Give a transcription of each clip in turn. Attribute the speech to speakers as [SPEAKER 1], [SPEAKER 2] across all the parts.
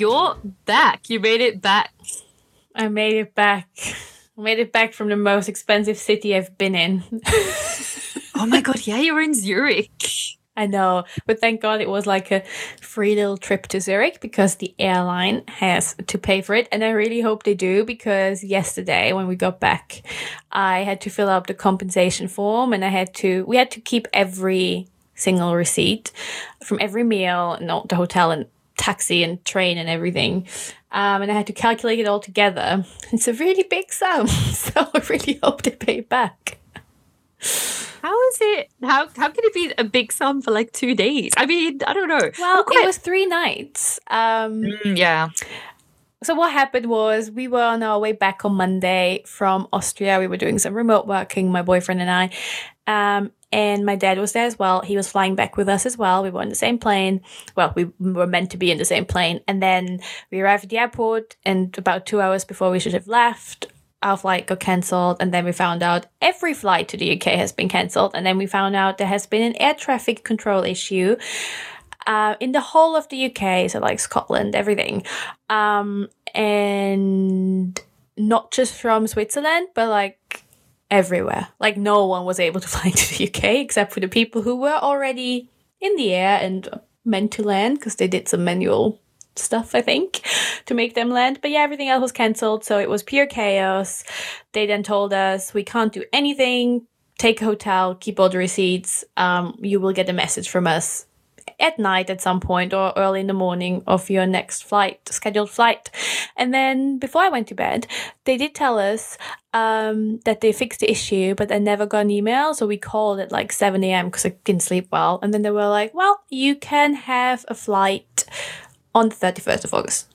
[SPEAKER 1] you're back. You made it back.
[SPEAKER 2] I made it back. I made it back from the most expensive city I've been in.
[SPEAKER 1] oh my god, yeah, you were in Zurich.
[SPEAKER 2] I know, but thank God it was like a free little trip to Zurich because the airline has to pay for it. And I really hope they do because yesterday when we got back, I had to fill out the compensation form and I had to, we had to keep every single receipt from every meal, not the hotel and taxi and train and everything. Um, and I had to calculate it all together. It's a really big sum. So I really hope they pay back.
[SPEAKER 1] How is it? How how can it be a big sum for like two days? I mean, I don't know.
[SPEAKER 2] Well, quite... it was three nights. Um,
[SPEAKER 1] mm, yeah.
[SPEAKER 2] So what happened was we were on our way back on Monday from Austria. We were doing some remote working, my boyfriend and I. Um, and my dad was there as well. He was flying back with us as well. We were on the same plane. Well, we were meant to be in the same plane. And then we arrived at the airport, and about two hours before we should have left, our flight got cancelled. And then we found out every flight to the UK has been cancelled. And then we found out there has been an air traffic control issue. Uh, in the whole of the UK, so like Scotland, everything, um, and not just from Switzerland, but like everywhere. Like no one was able to fly to the UK except for the people who were already in the air and meant to land because they did some manual stuff, I think, to make them land. But yeah, everything else was cancelled, so it was pure chaos. They then told us we can't do anything. Take a hotel, keep all the receipts. Um, you will get a message from us at night at some point or early in the morning of your next flight, scheduled flight. And then before I went to bed, they did tell us um, that they fixed the issue, but I never got an email. So we called at like 7 a.m. because I didn't sleep well. And then they were like, well, you can have a flight on the 31st of August.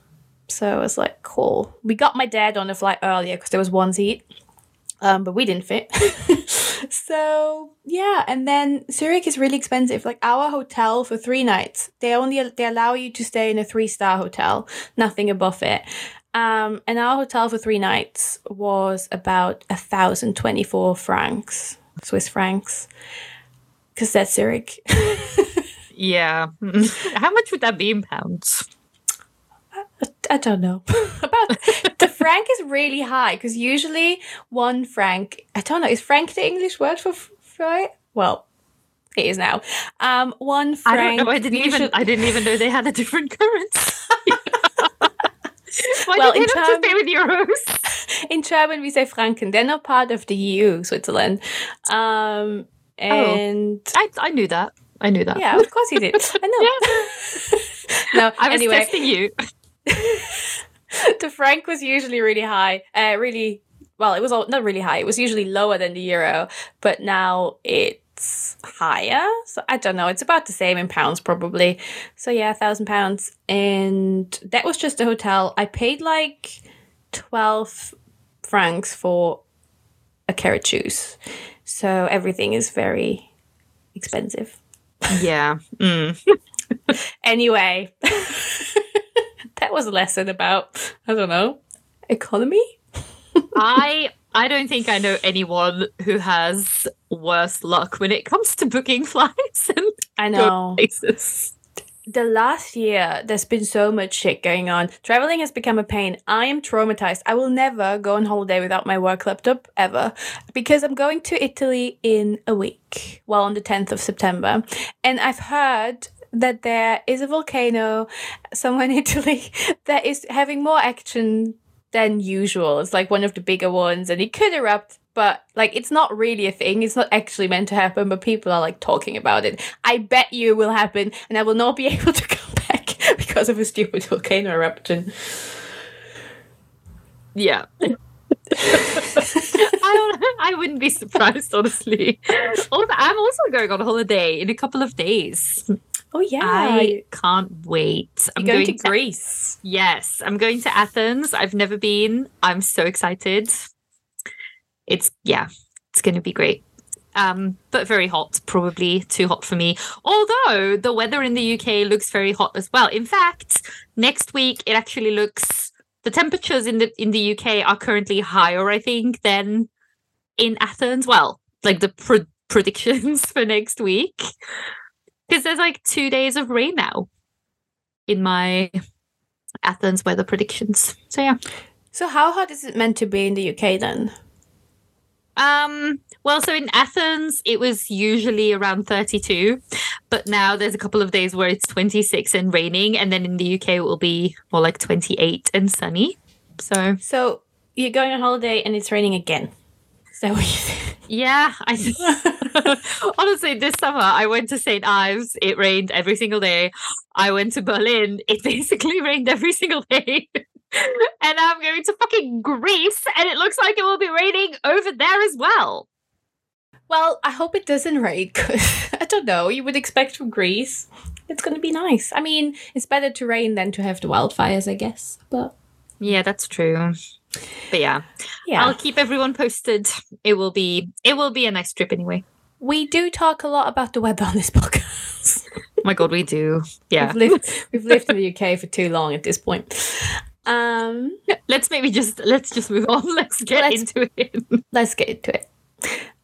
[SPEAKER 2] So I was like, cool. We got my dad on the flight earlier because there was one seat um, but we didn't fit. so yeah, and then Zurich is really expensive. Like our hotel for three nights, they only they allow you to stay in a three star hotel, nothing above it. Um, and our hotel for three nights was about a thousand twenty four francs, Swiss francs, because that's Zurich.
[SPEAKER 1] yeah, how much would that be in pounds?
[SPEAKER 2] I don't know about the franc is really high because usually one franc. I don't know. Is franc the English word for right? Well, it is now. Um, one franc. I
[SPEAKER 1] don't know. I didn't usually, even. I didn't even know they had a different currency. Why well, did in German, to with euros?
[SPEAKER 2] In German, we say Franken. They're not part of the EU, Switzerland. Um, oh, and
[SPEAKER 1] oh, I, I knew that. I knew that.
[SPEAKER 2] Yeah, of course you did. I know.
[SPEAKER 1] no, I was anyway. testing you.
[SPEAKER 2] the franc was usually really high. Uh, really, well, it was all, not really high. It was usually lower than the euro, but now it's higher. So I don't know. It's about the same in pounds, probably. So yeah, a thousand pounds, and that was just a hotel. I paid like twelve francs for a carrot juice. So everything is very expensive.
[SPEAKER 1] Yeah. Mm.
[SPEAKER 2] anyway that was a lesson about I don't know economy.
[SPEAKER 1] I I don't think I know anyone who has worse luck when it comes to booking flights and
[SPEAKER 2] I know
[SPEAKER 1] places.
[SPEAKER 2] The last year, there's been so much shit going on. Traveling has become a pain. I am traumatized. I will never go on holiday without my work laptop ever because I'm going to Italy in a week, well, on the 10th of September. And I've heard that there is a volcano somewhere in Italy that is having more action than usual. It's like one of the bigger ones and it could erupt, but like it's not really a thing. It's not actually meant to happen, but people are like talking about it. I bet you it will happen and I will not be able to come back because of a stupid volcano eruption.
[SPEAKER 1] Yeah. I, I wouldn't be surprised, honestly. I'm also going on holiday in a couple of days.
[SPEAKER 2] Oh yeah,
[SPEAKER 1] I can't wait.
[SPEAKER 2] I'm going, going, to Greece.
[SPEAKER 1] yes, I'm going to Athens. I've never been. I'm so excited. It's yeah, it's going to be great. Um, but very hot, probably too hot for me. Although the weather in the UK looks very hot as well. In fact, next week it actually looks the temperatures in the in the UK are currently higher, I think, than in Athens. Well, like the predictions for next week because there's like two days of rain now in my Athens weather predictions. So yeah.
[SPEAKER 2] So how hot is it meant to be in the UK then?
[SPEAKER 1] Um, well, so in Athens, it was usually around 32, but now there's a couple of days where it's 26 and raining, and then in the UK, it will be more like 28 and sunny. So,
[SPEAKER 2] So you're going on holiday and it's raining again. Is that what you think?
[SPEAKER 1] yeah, I honestly, this summer I went to St. Ives, it rained every single day. I went to Berlin, it basically rained every single day. And I'm going to fucking Greece, and it looks like it will be raining over there as well.
[SPEAKER 2] Well, I hope it doesn't rain because I don't know. You would expect from Greece. It's going to be nice. I mean, it's better to rain than to have the wildfires, I guess. But
[SPEAKER 1] Yeah, that's true. But yeah,
[SPEAKER 2] yeah,
[SPEAKER 1] I'll keep everyone posted. It will be it will be a nice trip anyway.
[SPEAKER 2] we do talk a lot about the weather on this podcast.
[SPEAKER 1] Oh my god, we do. Yeah.
[SPEAKER 2] we've lived we've lived in the UK for too long at this point. Um,
[SPEAKER 1] Let's maybe just let's just move on. Let's get
[SPEAKER 2] Let's-
[SPEAKER 1] into it.
[SPEAKER 2] let's get into it.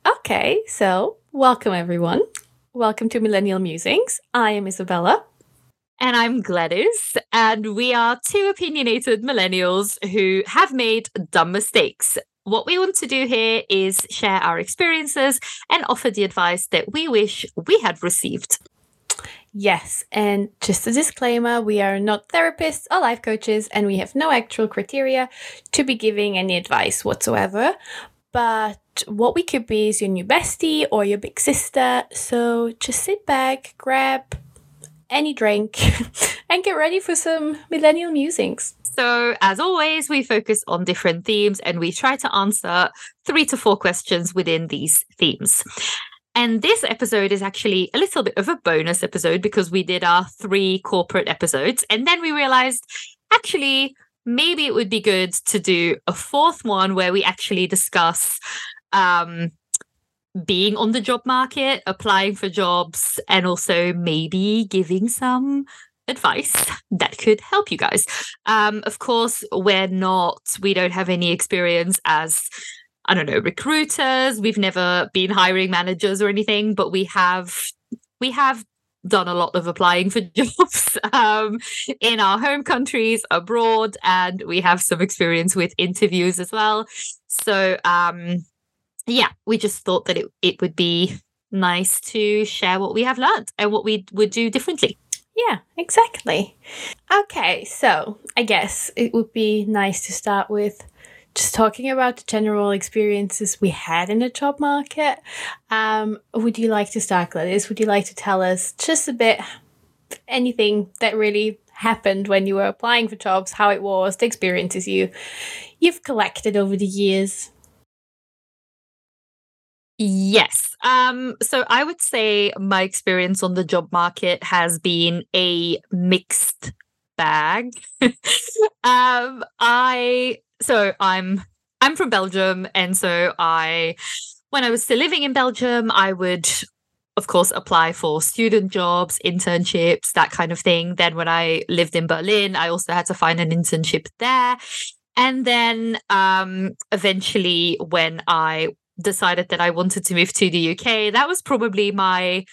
[SPEAKER 2] Okay, so welcome everyone. Welcome to Millennial Musings. I am Isabella.
[SPEAKER 1] And I'm Gladys, and we are two opinionated millennials who have made dumb mistakes. What we want to do here is share our experiences and offer the advice that we wish we had received.
[SPEAKER 2] Yes, and just a disclaimer we are not therapists or life coaches, and we have no actual criteria to be giving any advice whatsoever. But what we could be is your new bestie or your big sister. So just sit back, grab any drink, and get ready for some millennial musings.
[SPEAKER 1] So, as always, we focus on different themes and we try to answer three to four questions within these themes. And this episode is actually a little bit of a bonus episode because we did our three corporate episodes. And then we realized actually, maybe it would be good to do a fourth one where we actually discuss um, being on the job market, applying for jobs, and also maybe giving some advice that could help you guys. Um, of course, we're not, we don't have any experience as I don't know, recruiters. We've never been hiring managers or anything, but we have we have done a lot of applying for jobs um, in our home countries, abroad, and we have some experience with interviews as well. So um, yeah, we just thought that it, it would be nice to share what we have learned and what we would do differently.
[SPEAKER 2] Yeah, exactly. Okay, so I guess it would be nice to start with just talking about the general experiences we had in the job market. Um, would you like to start, Gladys? Would you like to tell us just a bit anything that really happened when you were applying for jobs, how it was, the experiences you you've collected over the years?
[SPEAKER 1] Yes. Um, so I would say my experience on the job market has been a mixed bag. um, I so I'm I'm from Belgium, and so I when I was still living in Belgium, I would of course apply for student jobs, internships, that kind of thing. Then when I lived in Berlin, I also had to find an internship there. And then um eventually when I decided that I wanted to move to the UK, that was probably my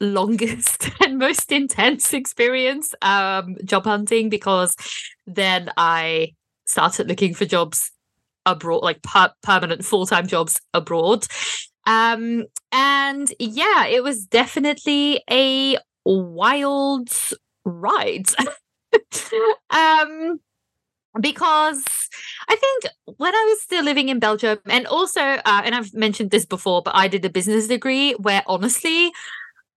[SPEAKER 1] longest and most intense experience um job hunting because then I started looking for jobs abroad like per- permanent full-time jobs abroad. Um and yeah it was definitely a wild ride. Um because I think when I was still living in Belgium, and also, uh, and I've mentioned this before, but I did a business degree where honestly,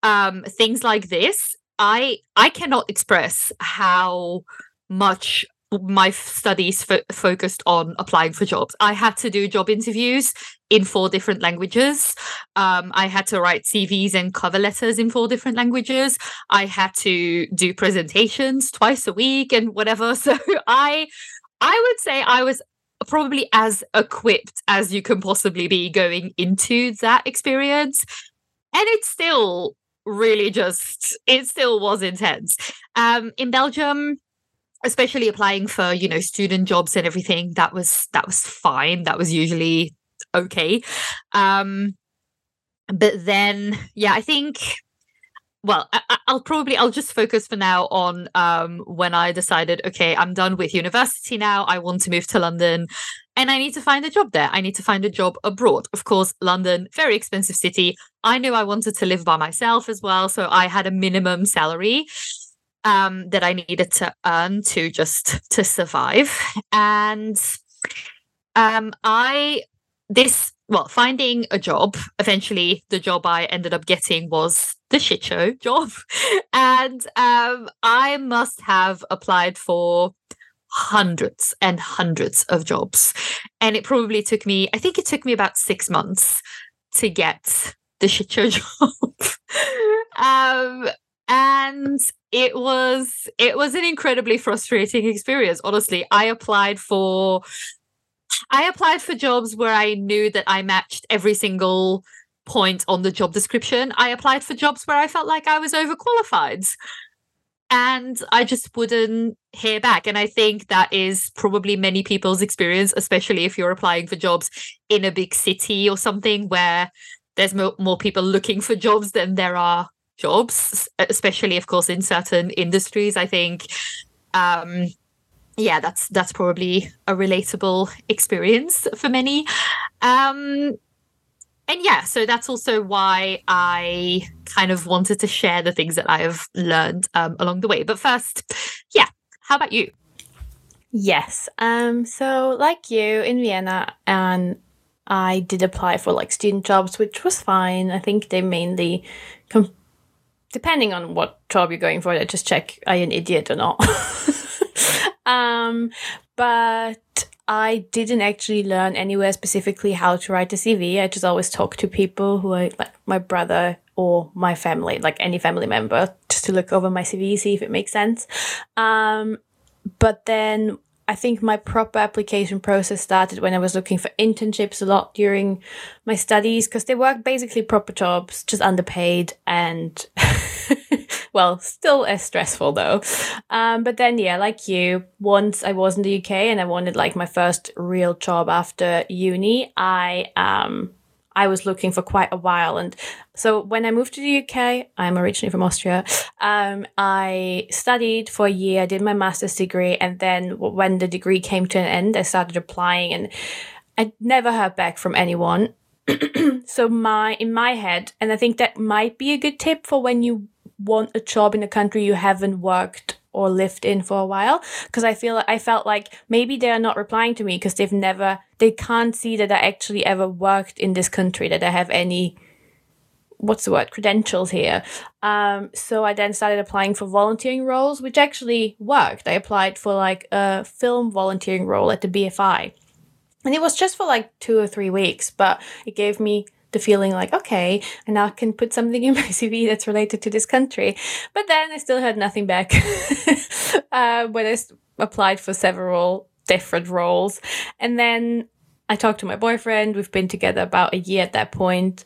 [SPEAKER 1] um, things like this, I I cannot express how much my studies fo- focused on applying for jobs. I had to do job interviews in four different languages. Um, I had to write CVs and cover letters in four different languages. I had to do presentations twice a week and whatever. So I I would say I was probably as equipped as you can possibly be going into that experience. And it's still really just it still was intense. Um in Belgium especially applying for you know student jobs and everything that was that was fine that was usually okay um but then yeah i think well, I, will probably I'll just focus for now on um, when I decided, okay, I'm done with university now. I want to move to London, and I need to find a job there. I need to find a job abroad. Of course, London, very expensive city. I knew I wanted to live by myself as well, so I had a minimum salary um, that I needed to earn to just to survive, and um, I this well finding a job eventually the job i ended up getting was the shit show job. And um, i must have applied for hundreds and hundreds of jobs. And it probably took me i think it took me about six months to get the shit show job. Um, and it was it was an incredibly frustrating experience honestly i applied for I applied for jobs where I knew that I matched every single point on the job description. I applied for jobs where I felt like I was overqualified. And I just wouldn't hear back. And I think that is probably many people's experience, especially if you're applying for jobs in a big city or something where there's more, more people looking for jobs than there are jobs, especially, of course, in certain industries. I think um, yeah, that's that's probably a relatable experience for many. Um, and yeah, so that's also why I kind of wanted to share the things that I have learned um, along the way. But first, yeah, how about you?
[SPEAKER 2] Yes. Um, so like you in Vienna, and I did apply for like student jobs, which was fine. I think they mainly, com- depending on what job you're going for, just check are you an idiot or not. Um, but I didn't actually learn anywhere specifically how to write a CV. I just always talk to people who are like my brother or my family, like any family member, just to look over my CV, see if it makes sense. Um, but then I think my proper application process started when I was looking for internships a lot during my studies because they were basically proper jobs, just underpaid and well, still as stressful though. Um, but then, yeah, like you, once I was in the UK and I wanted like my first real job after uni, I um, I was looking for quite a while. And so when I moved to the UK, I'm originally from Austria. Um, I studied for a year, I did my master's degree, and then when the degree came to an end, I started applying, and I never heard back from anyone. so my in my head, and I think that might be a good tip for when you want a job in a country you haven't worked or lived in for a while because I feel I felt like maybe they are not replying to me because they've never they can't see that I actually ever worked in this country that I have any what's the word credentials here. Um so I then started applying for volunteering roles which actually worked. I applied for like a film volunteering role at the BFI and it was just for like 2 or 3 weeks but it gave me the feeling like, okay, and now I can put something in my CV that's related to this country. But then I still had nothing back uh, when I applied for several different roles. And then I talked to my boyfriend. We've been together about a year at that point.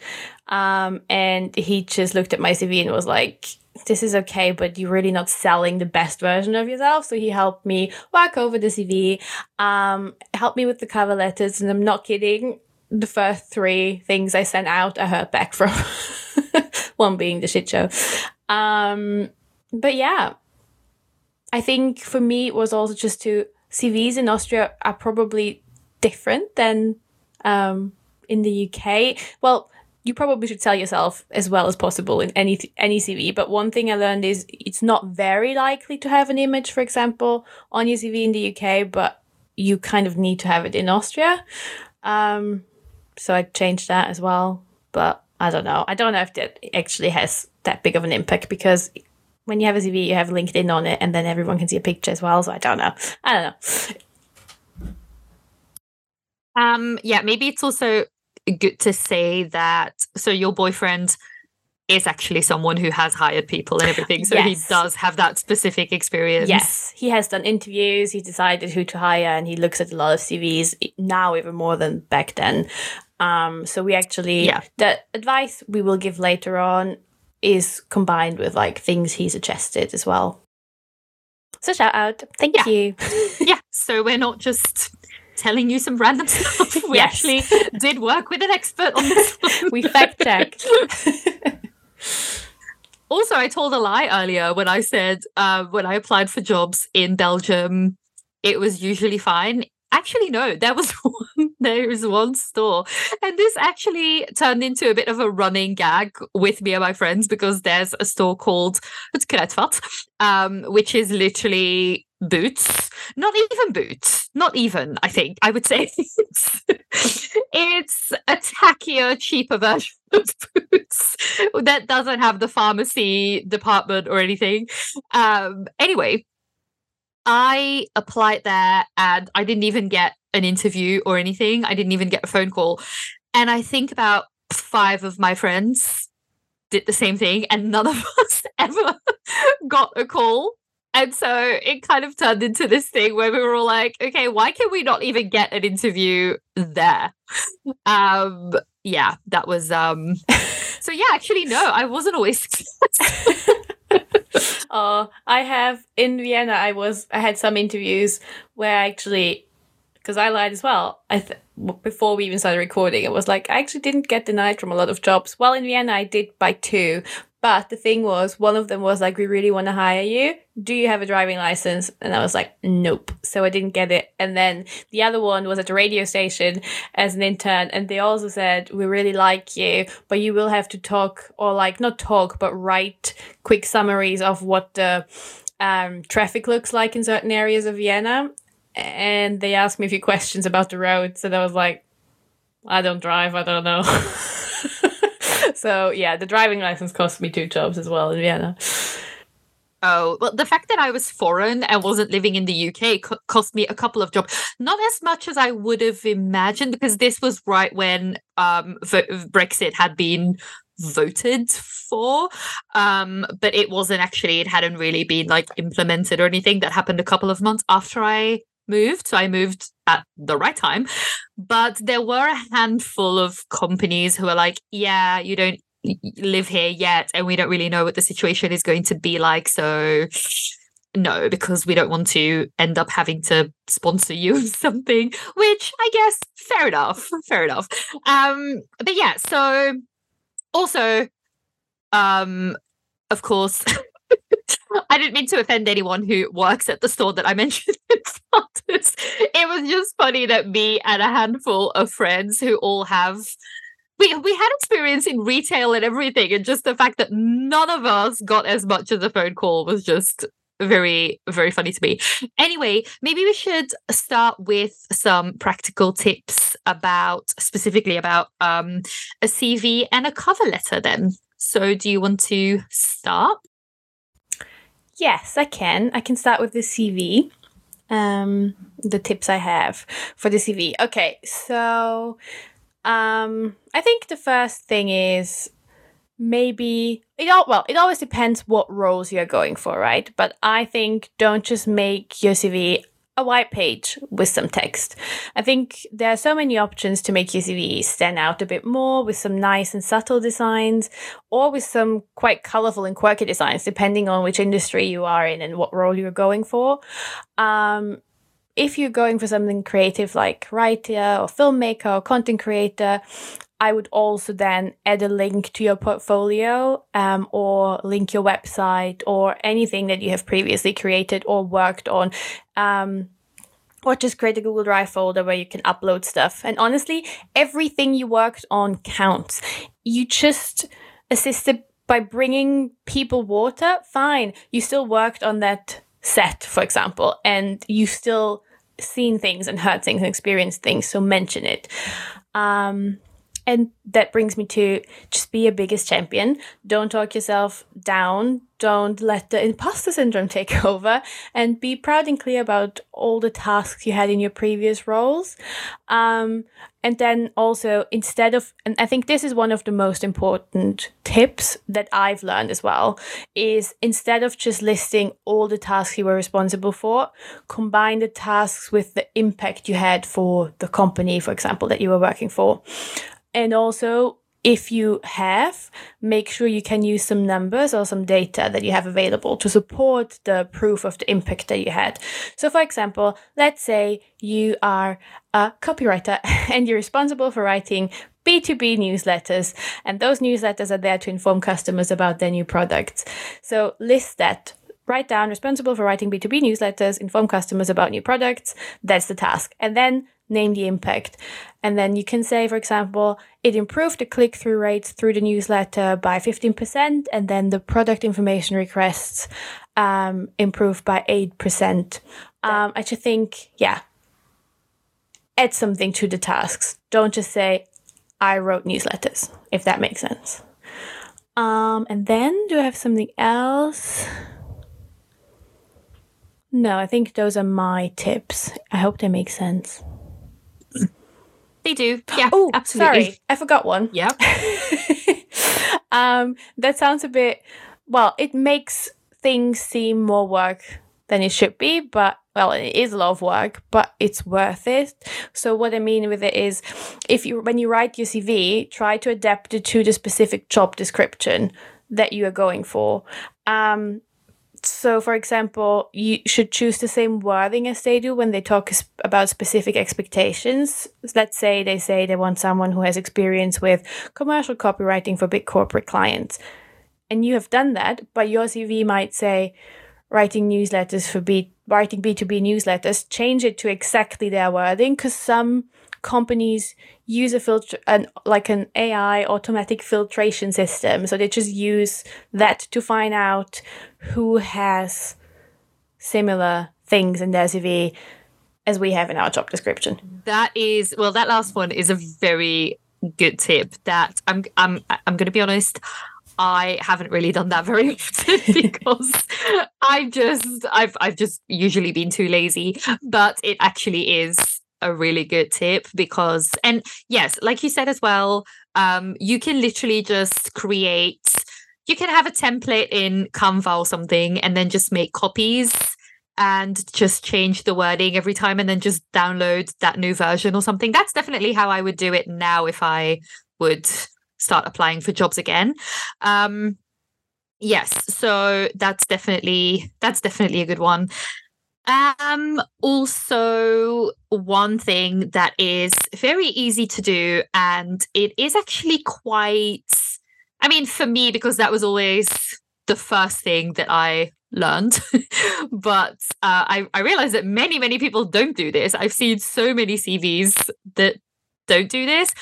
[SPEAKER 2] Um, and he just looked at my CV and was like, this is okay, but you're really not selling the best version of yourself. So he helped me work over the CV, um, helped me with the cover letters. And I'm not kidding the first three things I sent out, I heard back from. One being the shit show. Um, but yeah, I think for me it was also just to CVs in Austria are probably different than um, in the UK. Well, you probably should sell yourself as well as possible in any any CV. But one thing I learned is it's not very likely to have an image, for example, on your CV in the UK, but you kind of need to have it in Austria. Um, so I changed that as well. But I don't know. I don't know if that actually has that big of an impact because when you have a CV, you have LinkedIn on it, and then everyone can see a picture as well. So I don't know. I don't know.
[SPEAKER 1] Um. Yeah. Maybe it's also good to say that. So your boyfriend is actually someone who has hired people and everything. So yes. he does have that specific experience.
[SPEAKER 2] Yes, he has done interviews, he decided who to hire, and he looks at a lot of CVs now, even more than back then. Um, so we actually, yeah. the advice we will give later on is combined with like things he suggested as well. So shout out. Thank
[SPEAKER 1] yeah.
[SPEAKER 2] you.
[SPEAKER 1] yeah. So we're not just telling you some random stuff. We yes. actually did work with an expert on this.
[SPEAKER 2] we fact checked.
[SPEAKER 1] also, I told a lie earlier when I said uh, when I applied for jobs in Belgium, it was usually fine. Actually, no, there was one, there is one store. And this actually turned into a bit of a running gag with me and my friends because there's a store called Kruidvat, um, which is literally boots. Not even boots. Not even, I think. I would say it's, it's a tackier, cheaper version of boots that doesn't have the pharmacy department or anything. Um, anyway, I applied there and I didn't even get an interview or anything. I didn't even get a phone call. And I think about five of my friends did the same thing, and none of us ever got a call. And so it kind of turned into this thing where we were all like, okay, why can we not even get an interview there? Um, yeah, that was um so yeah, actually no, I wasn't always
[SPEAKER 2] oh, I have in Vienna. I was I had some interviews where I actually, because I lied as well. I th- before we even started recording, it was like I actually didn't get denied from a lot of jobs. Well, in Vienna, I did by two, but the thing was, one of them was like, "We really want to hire you. Do you have a driving license?" And I was like, "Nope." So I didn't get it. And then the other one was at a radio station as an intern, and they also said, "We really like you, but you will have to talk or like not talk, but write quick summaries of what the um, traffic looks like in certain areas of Vienna." And they asked me a few questions about the roads, and I was like, "I don't drive. I don't know." so yeah, the driving license cost me two jobs as well in Vienna.
[SPEAKER 1] Oh, well, the fact that I was foreign and wasn't living in the UK co- cost me a couple of jobs. Not as much as I would have imagined, because this was right when um, Brexit had been voted for um but it wasn't actually it hadn't really been like implemented or anything that happened a couple of months after i moved. So I moved at the right time. But there were a handful of companies who were like, yeah, you don't live here yet. And we don't really know what the situation is going to be like. So no, because we don't want to end up having to sponsor you something, which I guess fair enough. Fair enough. Um, but yeah, so also um of course I didn't mean to offend anyone who works at the store that I mentioned in It was just funny that me and a handful of friends who all have we we had experience in retail and everything, and just the fact that none of us got as much as a phone call was just very very funny to me. Anyway, maybe we should start with some practical tips about specifically about um, a CV and a cover letter. Then, so do you want to start?
[SPEAKER 2] Yes, I can. I can start with the CV. Um, the tips I have for the CV. Okay, so um, I think the first thing is maybe it all well it always depends what roles you're going for right but i think don't just make your cv a white page with some text. I think there are so many options to make your CV stand out a bit more with some nice and subtle designs or with some quite colorful and quirky designs, depending on which industry you are in and what role you're going for. Um, if you're going for something creative like writer or filmmaker or content creator, I would also then add a link to your portfolio um, or link your website or anything that you have previously created or worked on. Um, or just create a Google Drive folder where you can upload stuff. And honestly, everything you worked on counts. You just assisted by bringing people water, fine. You still worked on that set, for example, and you still seen things and heard things and experienced things, so mention it. Um, and that brings me to just be your biggest champion. Don't talk yourself down. Don't let the imposter syndrome take over and be proud and clear about all the tasks you had in your previous roles. Um, and then also, instead of, and I think this is one of the most important tips that I've learned as well, is instead of just listing all the tasks you were responsible for, combine the tasks with the impact you had for the company, for example, that you were working for. And also, if you have, make sure you can use some numbers or some data that you have available to support the proof of the impact that you had. So, for example, let's say you are a copywriter and you're responsible for writing B2B newsletters, and those newsletters are there to inform customers about their new products. So list that. Write down responsible for writing B2B newsletters, inform customers about new products. That's the task. And then name the impact. And then you can say, for example, it improved the click through rates through the newsletter by 15%, and then the product information requests um, improved by 8%. Um, I just think, yeah, add something to the tasks. Don't just say, I wrote newsletters, if that makes sense. Um, and then do I have something else? No, I think those are my tips. I hope they make sense.
[SPEAKER 1] They do. Yeah.
[SPEAKER 2] Oh,
[SPEAKER 1] absolutely.
[SPEAKER 2] sorry. I forgot one.
[SPEAKER 1] Yeah.
[SPEAKER 2] um, that sounds a bit, well, it makes things seem more work than it should be, but well, it is a lot of work, but it's worth it. So what I mean with it is if you when you write your CV, try to adapt it to the specific job description that you are going for. Um, so, for example, you should choose the same wording as they do when they talk about specific expectations. Let's say they say they want someone who has experience with commercial copywriting for big corporate clients. And you have done that, but your CV might say writing newsletters for B writing B2B newsletters, change it to exactly their wording because some companies use a filter and like an AI automatic filtration system. So they just use that to find out who has similar things in their CV as we have in our job description.
[SPEAKER 1] That is well, that last one is a very good tip. That I'm I'm I'm going to be honest. I haven't really done that very often because I just I've I've just usually been too lazy. But it actually is a really good tip because and yes, like you said as well, um, you can literally just create you can have a template in Canva or something and then just make copies and just change the wording every time and then just download that new version or something. That's definitely how I would do it now if I would start applying for jobs again. Um, yes, so that's definitely that's definitely a good one. Um, also, one thing that is very easy to do, and it is actually quite, I mean, for me, because that was always the first thing that I learned. but uh, I, I realized that many, many people don't do this. I've seen so many CVs that don't do this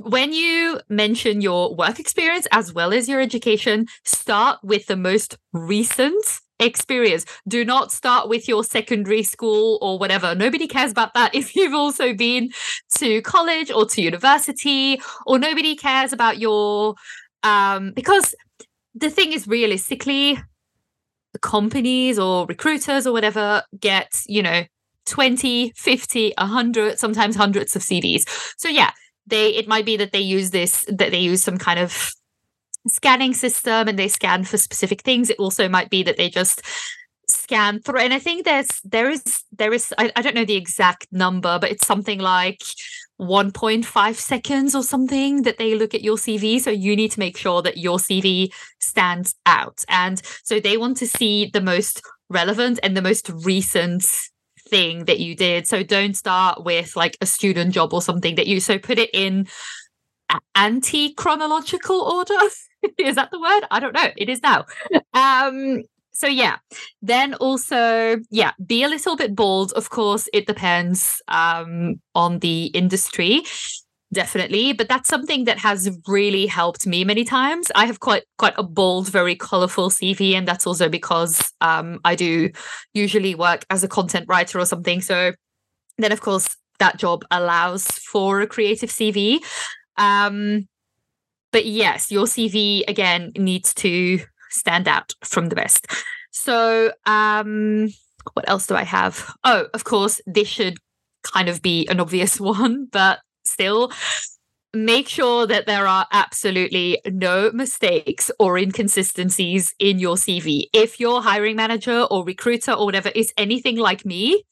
[SPEAKER 1] when you mention your work experience as well as your education, start with the most recent experience. Do not start with your secondary school or whatever. Nobody cares about that if you've also been to college or to university, or nobody cares about your um because the thing is realistically the companies or recruiters or whatever get, you know, 20, 50, 100, sometimes hundreds of CVs. So yeah, they it might be that they use this that they use some kind of scanning system and they scan for specific things it also might be that they just scan through and i think there's there is there is I, I don't know the exact number but it's something like 1.5 seconds or something that they look at your cv so you need to make sure that your cv stands out and so they want to see the most relevant and the most recent thing that you did. So don't start with like a student job or something that you so put it in anti chronological order. is that the word? I don't know. It is now. Um so yeah then also yeah be a little bit bold of course it depends um on the industry definitely but that's something that has really helped me many times i have quite quite a bold very colorful cv and that's also because um i do usually work as a content writer or something so then of course that job allows for a creative cv um but yes your cv again needs to stand out from the best so um what else do i have oh of course this should kind of be an obvious one but still make sure that there are absolutely no mistakes or inconsistencies in your CV. If your hiring manager or recruiter or whatever is anything like me,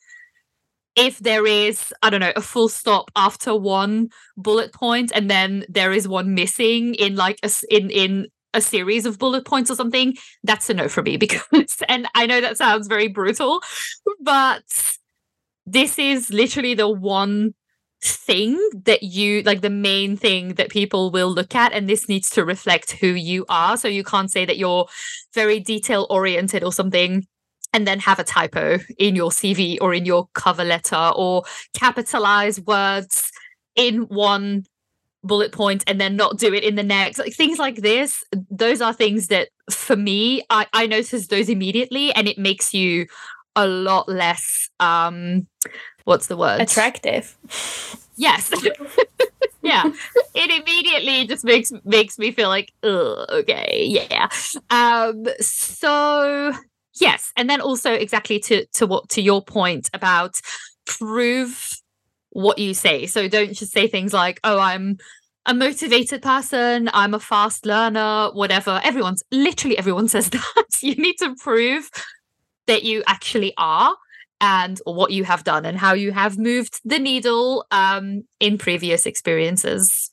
[SPEAKER 1] if there is, I don't know, a full stop after one bullet point and then there is one missing in like a in in a series of bullet points or something, that's a no for me because and I know that sounds very brutal, but this is literally the one thing that you like the main thing that people will look at and this needs to reflect who you are. So you can't say that you're very detail oriented or something and then have a typo in your CV or in your cover letter or capitalize words in one bullet point and then not do it in the next. Like things like this those are things that for me i i notice those immediately and it makes you a lot less um what's the word?
[SPEAKER 2] Attractive.
[SPEAKER 1] Yes. Yeah. It immediately just makes makes me feel like okay yeah. Um so yes and then also exactly to to what to your point about prove what you say. So don't just say things like oh i'm a motivated person i'm a fast learner whatever. Everyone's literally everyone says that. You need to prove that you actually are and what you have done and how you have moved the needle um, in previous experiences.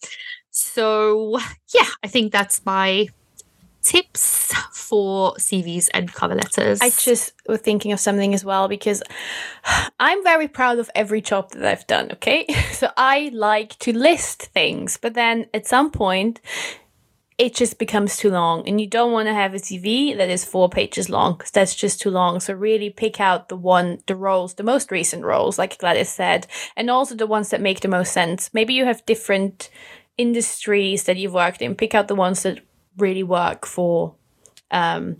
[SPEAKER 1] So, yeah, I think that's my tips for CVs and cover letters.
[SPEAKER 2] I just was thinking of something as well because I'm very proud of every job that I've done, okay? So I like to list things, but then at some point it just becomes too long and you don't want to have a CV that is four pages long because that's just too long. So really pick out the one, the roles, the most recent roles, like Gladys said, and also the ones that make the most sense. Maybe you have different industries that you've worked in. Pick out the ones that really work for um,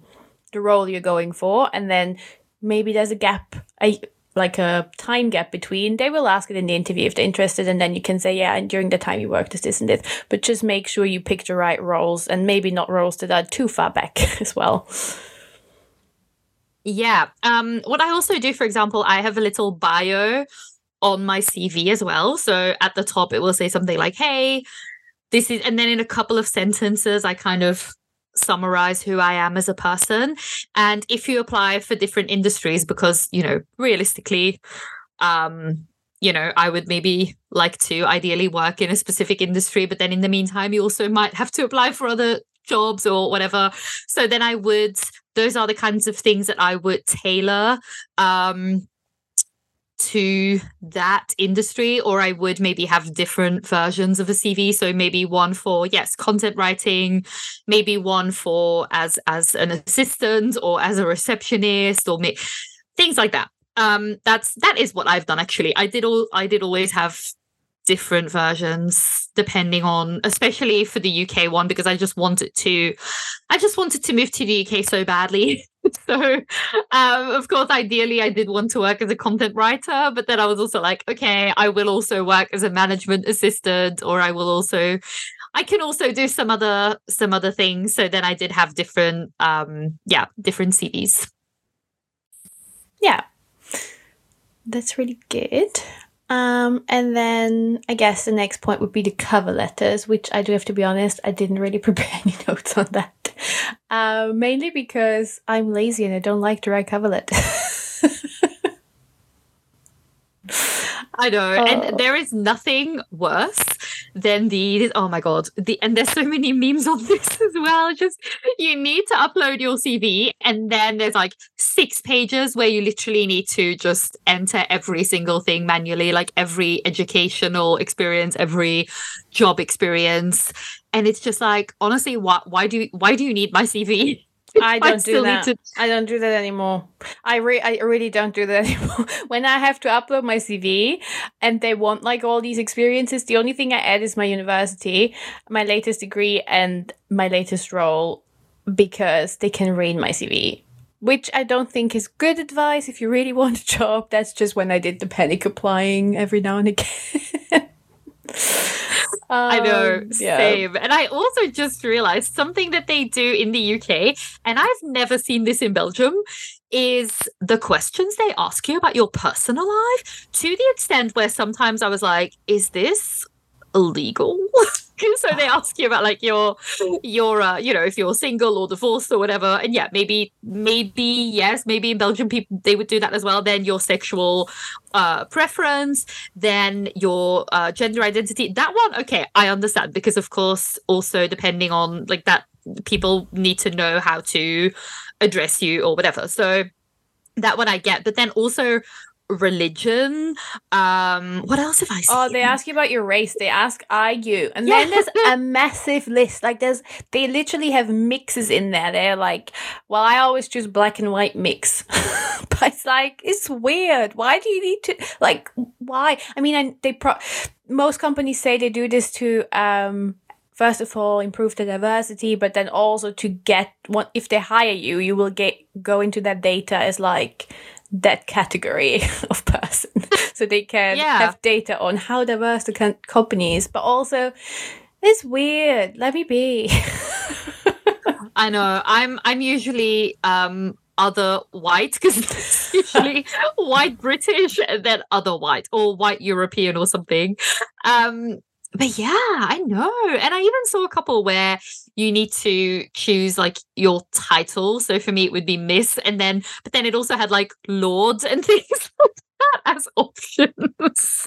[SPEAKER 2] the role you're going for, and then maybe there's a gap, a, like a time gap between, they will ask it in the interview if they're interested, and then you can say, yeah, and during the time you worked as this and this. But just make sure you pick the right roles and maybe not roles that are too far back as well.
[SPEAKER 1] Yeah. Um, what I also do, for example, I have a little bio on my CV as well. So at the top, it will say something like, hey, this is, and then in a couple of sentences, I kind of summarize who I am as a person. And if you apply for different industries, because, you know, realistically, um, you know, I would maybe like to ideally work in a specific industry, but then in the meantime, you also might have to apply for other jobs or whatever. So then I would, those are the kinds of things that I would tailor um, to that industry or i would maybe have different versions of a cv so maybe one for yes content writing maybe one for as as an assistant or as a receptionist or me- things like that. Um that's that is what i've done actually. I did all i did always have different versions depending on especially for the UK one because I just wanted to I just wanted to move to the UK so badly. So um, of course ideally i did want to work as a content writer but then i was also like okay i will also work as a management assistant or i will also i can also do some other some other things. So then i did have different um yeah different cvs
[SPEAKER 2] yeah. That's really good um, and then I guess the next point would be the cover letters, which I do have to be honest, I didn't really prepare any notes on that. Uh, mainly because I'm lazy and I don't like to write cover letters.
[SPEAKER 1] I know, oh. and there is nothing worse than the oh my god the and there's so many memes on this as well. Just you need to upload your CV, and then there's like six pages where you literally need to just enter every single thing manually, like every educational experience, every job experience, and it's just like honestly, what? Why do why do you need my CV?
[SPEAKER 2] I don't do that. To... I don't do that anymore. I re- I really don't do that anymore. when I have to upload my CV and they want like all these experiences, the only thing I add is my university, my latest degree, and my latest role because they can read my CV. Which I don't think is good advice if you really want a job. That's just when I did the panic applying every now and again.
[SPEAKER 1] I know, um, yeah. same. And I also just realized something that they do in the UK, and I've never seen this in Belgium, is the questions they ask you about your personal life to the extent where sometimes I was like, is this illegal? so they ask you about like your your uh, you know if you're single or divorced or whatever. And yeah maybe maybe yes maybe in belgium people they would do that as well. Then your sexual uh preference then your uh, gender identity. That one okay i understand. Because of course also depending on like that people need to know how to address you or whatever. So that one i get. But then also religion. Um, what else have I seen?
[SPEAKER 2] Oh, they ask you about your race. They ask, "Are you?" And then there's a massive list. Like there's, they literally have mixes in there. They're like, "Well, I always choose black and white mix," but it's like it's weird. Why do you need to like? Why? I mean, I, they pro. Most companies say they do this to um first of all improve the diversity but then also to get what if they hire you you will get go into that data as like that category of person so they can
[SPEAKER 1] Yeah.
[SPEAKER 2] have data on how diverse the com- company is but also it's weird let me be
[SPEAKER 1] I know. I'm I'm usually um other white because usually white British and then other white or white European or something. Um but yeah, I know. And I even saw a couple where you need to choose like your title. So for me it would be Miss and then but then it also had like Lord and things like that as options.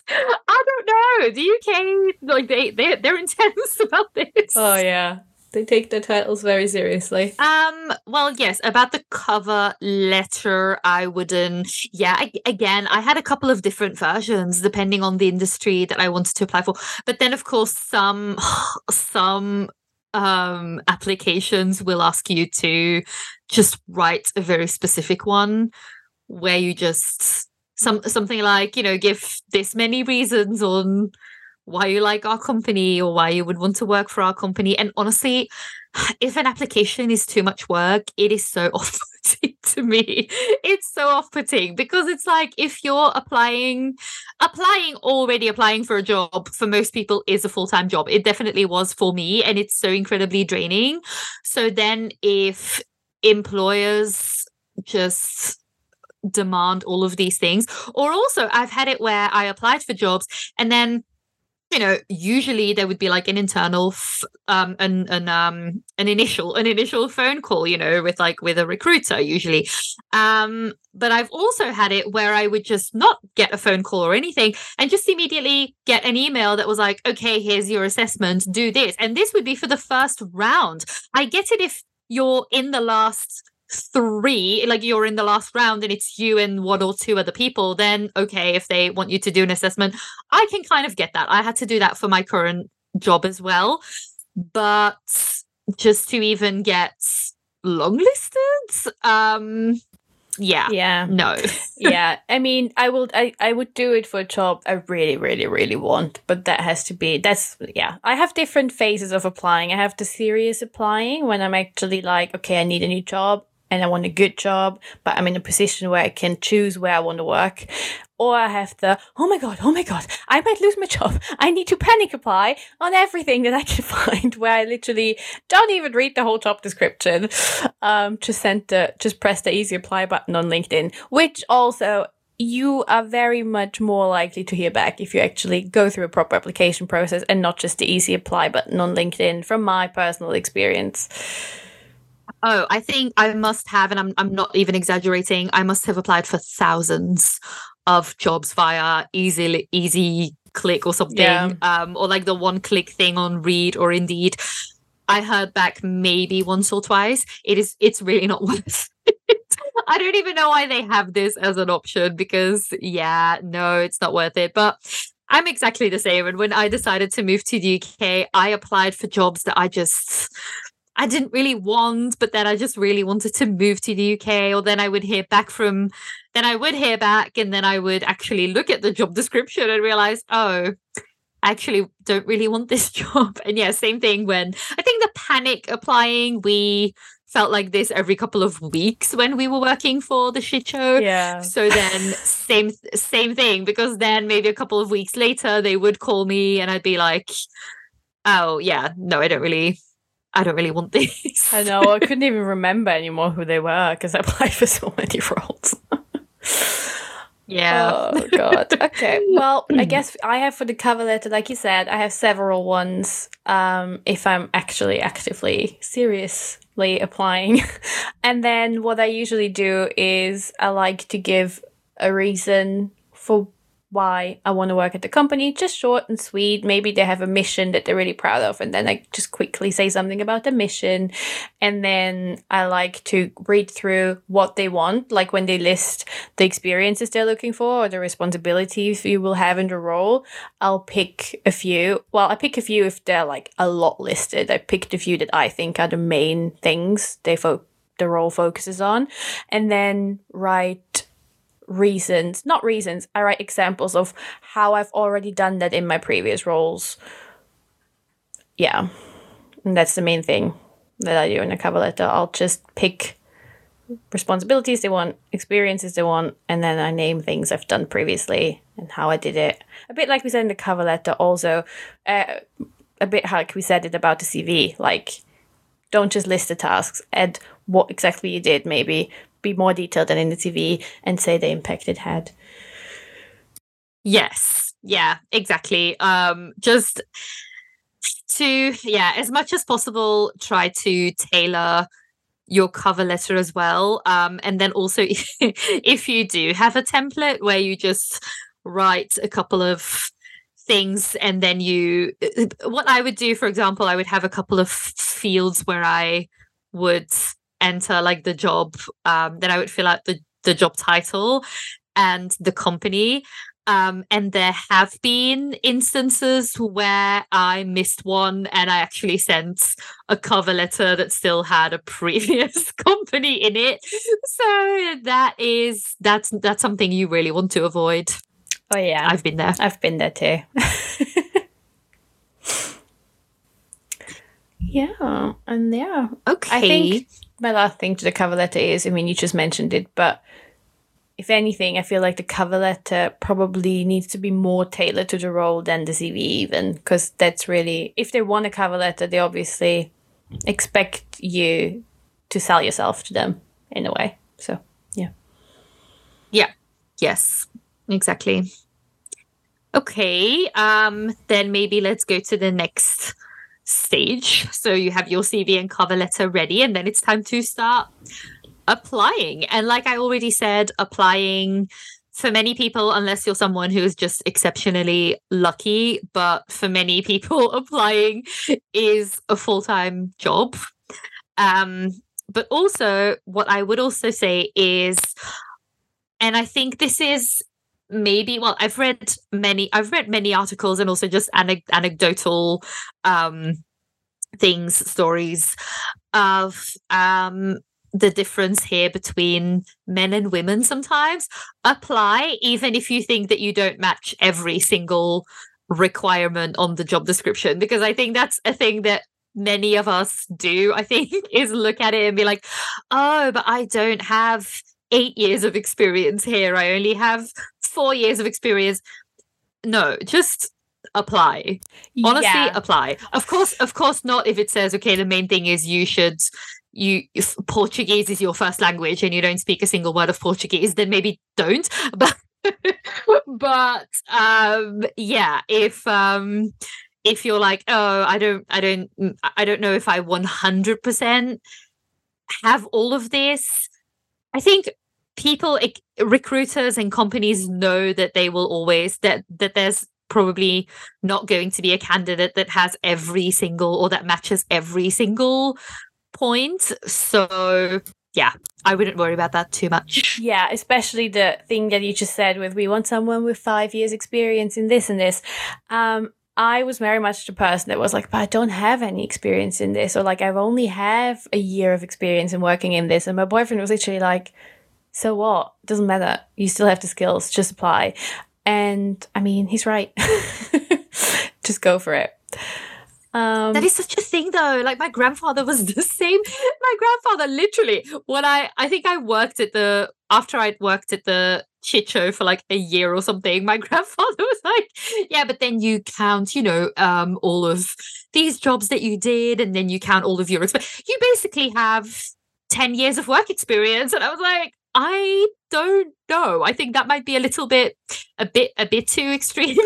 [SPEAKER 1] I don't know. The UK like they they they're intense about this.
[SPEAKER 2] oh yeah they take their titles very seriously
[SPEAKER 1] Um, well, yes, about the cover letter, I wouldn't. Yeah, I, again, I had a couple of different versions depending on the industry that I wanted to apply for. But then, of course, some some um applications will ask you to just write a very specific one where you just some something like, you know, give this many reasons on why you like our company or why you would want to work for our company. And honestly, if an application is too much work, it is so off-putting to me. It's so off-putting because it's like if you're applying, applying already applying for a job for most people is a full-time job. It definitely was for me, and it's so incredibly draining. So then if employers just demand all of these things, or also I've had it where I applied for jobs and then you know usually there would be like an internal f- um an an um an initial an initial phone call you know with like with a recruiter usually. Um but i've also had it where i would just not get a phone call or anything and just immediately get an email that was like okay here's your assessment do this. And this would be for the first round. I get it if you're in the last three like you're in the last round and it's you and one or two other people then okay if they want you to do an assessment I can kind of get that. I had to do that for my current job as well. But just to even get longlisted, um yeah,
[SPEAKER 2] yeah
[SPEAKER 1] no.
[SPEAKER 2] yeah i mean i will I, I would do it for a job i really really really want but that has to be that's yeah i have different phases of applying i have the serious applying when i'm actually like okay i need a new job and i want a good job but i'm in a position where i can choose where i want to work. Or i have the oh my god oh my god i might lose my job. I need to panic apply on everything that i can find where i literally don't even read the whole job description. Um just send the just press the easy apply button on linkedin which also you are very much more likely to hear back if you actually go through a proper application process and not just the easy apply button on linkedin from my personal experience
[SPEAKER 1] Oh, I think I must have, and I'm I'm not even exaggerating. I must have applied for thousands of jobs via easy easy click or something,
[SPEAKER 2] Yeah.
[SPEAKER 1] um, or like the one click thing on Reed or Indeed. I heard back maybe once or twice. It is it's really not worth it. I don't even know why they have this as an option because yeah, no, it's not worth it. But I'm exactly the same. And when I decided to move to the UK, I applied for jobs that I just I didn't really want, but then I just really wanted to move to the UK. Or then I would hear back from, then I would hear back, and then I would actually look at the job description and realize, oh, I actually don't really want this job. And yeah, same thing when I think the panic applying, we felt like this every couple of weeks when we were working for the shit show.
[SPEAKER 2] yeah
[SPEAKER 1] So then same same thing because then maybe a couple of weeks later they would call me and I'd be like, oh yeah, no, I don't really I don't really want these.
[SPEAKER 2] i know i couldn't even remember anymore who they were because i applied for so many roles
[SPEAKER 1] yeah.
[SPEAKER 2] Oh god. Okay. Well, I guess I have for the cover letter, like you said, I have several ones. Um, if I'm actually actively, seriously applying, and then what I usually do is I like to give a reason for why I want to work at the company, just short and sweet. Maybe they have a mission that they're really proud of, and then I just quickly say something about the mission. And then I like to read through what they want, like when they list the experiences they're looking for or the responsibilities you will have in the role. I'll pick a few. Well, I pick a few if they're like a lot listed. I picked a few that I think are the main things they fo- the role focuses on, and then write reasons, not reasons, I write examples of how I've already done that in my previous roles. Yeah, and that's the main thing that I do in a cover letter. I'll just pick responsibilities they want, experiences they want, and then I name things I've done previously and how I did it. A bit like we said in the cover letter, also, uh, a bit like we said it about the CV. Like, don't just list the tasks, add what exactly you did, maybe be more detailed than in the CV and say the impact it had.
[SPEAKER 1] Yes. Yeah, exactly. Um just to yeah, as much as possible try to tailor your cover letter as well. Um and then also if you do have a template where you just write a couple of things and then you what I would do for example I would have a couple of fields where I would enter like the job um then i would fill out the the job title and the company um, and there have been instances where I missed one and I actually sent a cover letter that still had a previous company in it. So that is that's that's something you really want to avoid.
[SPEAKER 2] Oh yeah.
[SPEAKER 1] I've been there.
[SPEAKER 2] I've been there too. yeah. And yeah.
[SPEAKER 1] Okay.
[SPEAKER 2] I think my last thing to the cover letter is I mean, you just mentioned it, but if anything, I feel like the cover letter probably needs to be more tailored to the role than the CV, even because that's really, if they want a cover letter, they obviously expect you to sell yourself to them in a way. So, yeah.
[SPEAKER 1] Yeah. Yes, exactly. Okay. Um, then maybe let's go to the next stage. So you have your CV and cover letter ready, and then it's time to start applying. And like I already said, applying for many people, unless you're someone who is just exceptionally lucky, but for many people, applying is a full time job. Um, but also, what I would also say is, and I think this is maybe well i've read many i've read many articles and also just anec- anecdotal um things stories of um the difference here between men and women sometimes. Apply even if you think that you don't match every single requirement on the job description because i think that's a thing that many of us do i think is look at it and be like oh but i don't have 8 years of experience here. I only have 4 years of experience no just apply. Honestly
[SPEAKER 2] Yeah.
[SPEAKER 1] apply. Of course of course not if it says okay the main thing is you should you if portuguese is your first language and you don't speak a single word of portuguese then maybe don't. But but um yeah if um if you're like oh i don't i don't i don't know if i 100% have all of this i think people recruiters and companies know that they will always that that there's probably not going to be a candidate that has every single or that matches every single point so yeah i wouldn't worry about that too much
[SPEAKER 2] Yeah, especially the thing that you just said with we want someone with five years experience in this and this. Um, I was very much the person that was like, but I don't have any experience in this, or like I've only have a year of experience in working in this. And my boyfriend was literally like, so what? Doesn't matter. You still have the skills. Just apply. And I mean, he's right. just go for it. Um,
[SPEAKER 1] That is such a thing though. Like my grandfather was the same. My grandfather literally when I I think I worked at the after I'd worked at the shit show for like a year or something, my grandfather was like, Yeah, but then you count, you know, um all of these jobs that you did, and then you count all of your exp- you basically have 10 years of work experience. And I was like, I don't know. I think that might be a little bit a bit a bit too extreme.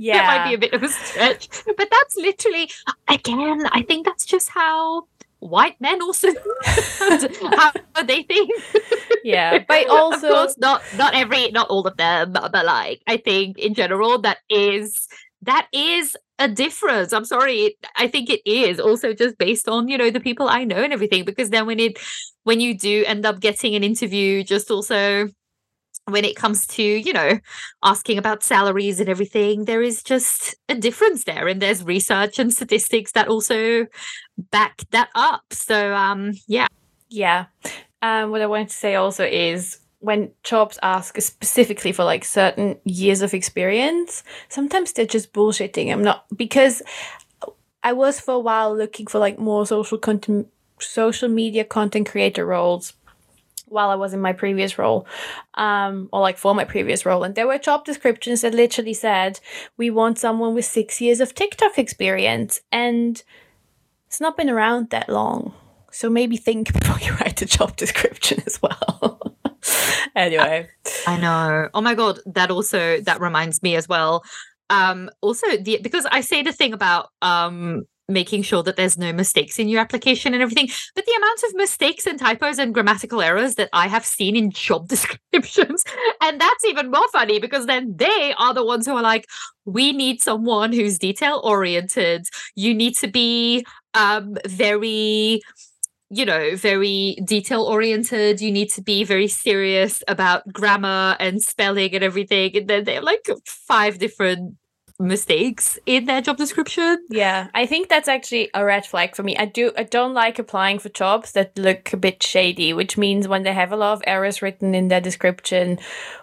[SPEAKER 2] yeah.
[SPEAKER 1] It might be a bit of a stretch, but that's literally again. I think that's just how white men also how, how they think.
[SPEAKER 2] Yeah, but also
[SPEAKER 1] of course not not every not all of them, but like I think in general that is that is a difference. I'm sorry, I think it is also just based on you know the people I know and everything. Because then when it when you do end up getting an interview, just also when it comes to you know asking about salaries and everything there is just a difference there and there's research and statistics that also back that up so um yeah
[SPEAKER 2] yeah um what i wanted to say also is when jobs ask specifically for like certain years of experience sometimes they're just bullshitting i'm not because i was for a while looking for like more social content social media content creator roles while I was in my previous role, um, or like for my previous role. And there were job descriptions that literally said, we want someone with six years of TikTok experience. And it's not been around that long. So maybe think before you write a job description as well. Anyway.
[SPEAKER 1] I, know. Oh my God. That also, that reminds me as well. Um, also the, because I say the thing about, um, making sure that there's no mistakes in your application and everything. But the amount of mistakes and typos and grammatical errors that I have seen in job descriptions, and that's even more funny because then they are the ones who are like, we need someone who's detail oriented. You need to be um, very you know, very detail oriented. You need to be very serious about grammar and spelling and everything. And then they have like five different mistakes in their job description.
[SPEAKER 2] Yeah, I think that's actually a red flag for me. I do I don't like applying for jobs that look a bit shady, which means when they have a lot of errors written in their description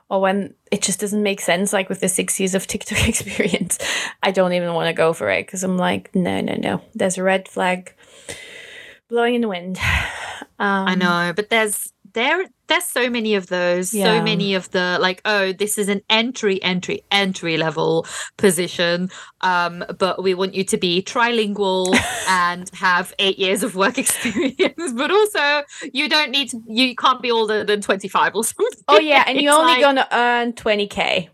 [SPEAKER 2] or when it just doesn't make sense like with the 6 years of TikTok experience, I don't even want to go for it cuz I'm like no, no, no. There's a red flag blowing in the wind.
[SPEAKER 1] Um, I know, but there's there there's so many of those yeah. so many of the like oh this is an entry entry entry level position um but we want you to be trilingual and have eight years of work experience but also you don't need to you can't be older than 25 or something
[SPEAKER 2] oh yeah and you're only like, gonna earn 20k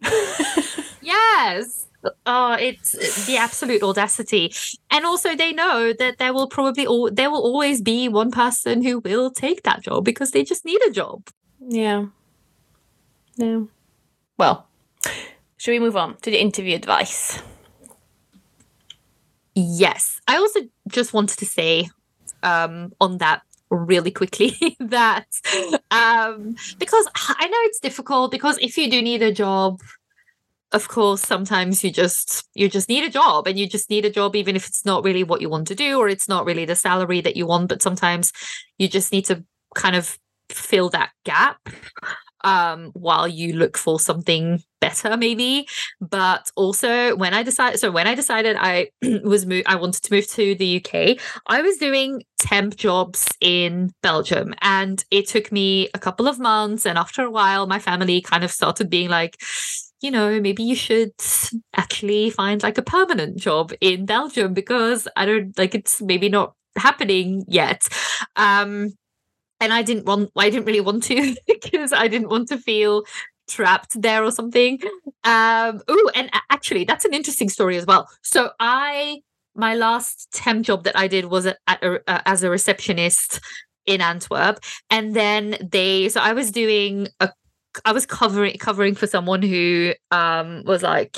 [SPEAKER 1] yes oh it's the absolute audacity. And also they know that there will probably all there will always be one person who will take that job because they just need a job.
[SPEAKER 2] Yeah. Yeah. Well should we move on to the interview advice?
[SPEAKER 1] Yes. I also just wanted to say um on that really quickly that um because i know it's difficult because if you do need a job of course sometimes you just you just need a job and you just need a job even if it's not really what you want to do or it's not really the salary that you want but sometimes you just need to kind of fill that gap um while you look for something better maybe. But also when i decided so when i decided i was move i wanted to move to the uk i was doing temp jobs in belgium and it took me a couple of months and after a while my family kind of started being like you know, maybe you should actually find like a permanent job in Belgium because I don't like it's maybe not happening yet. Um and I didn't want I didn't really want to because I didn't want to feel trapped there or something. Um oh and actually that's an interesting story as well. So I my last temp job that I did was at, a, uh, as a receptionist in Antwerp and then they so I was doing a I was covering covering for someone who um was like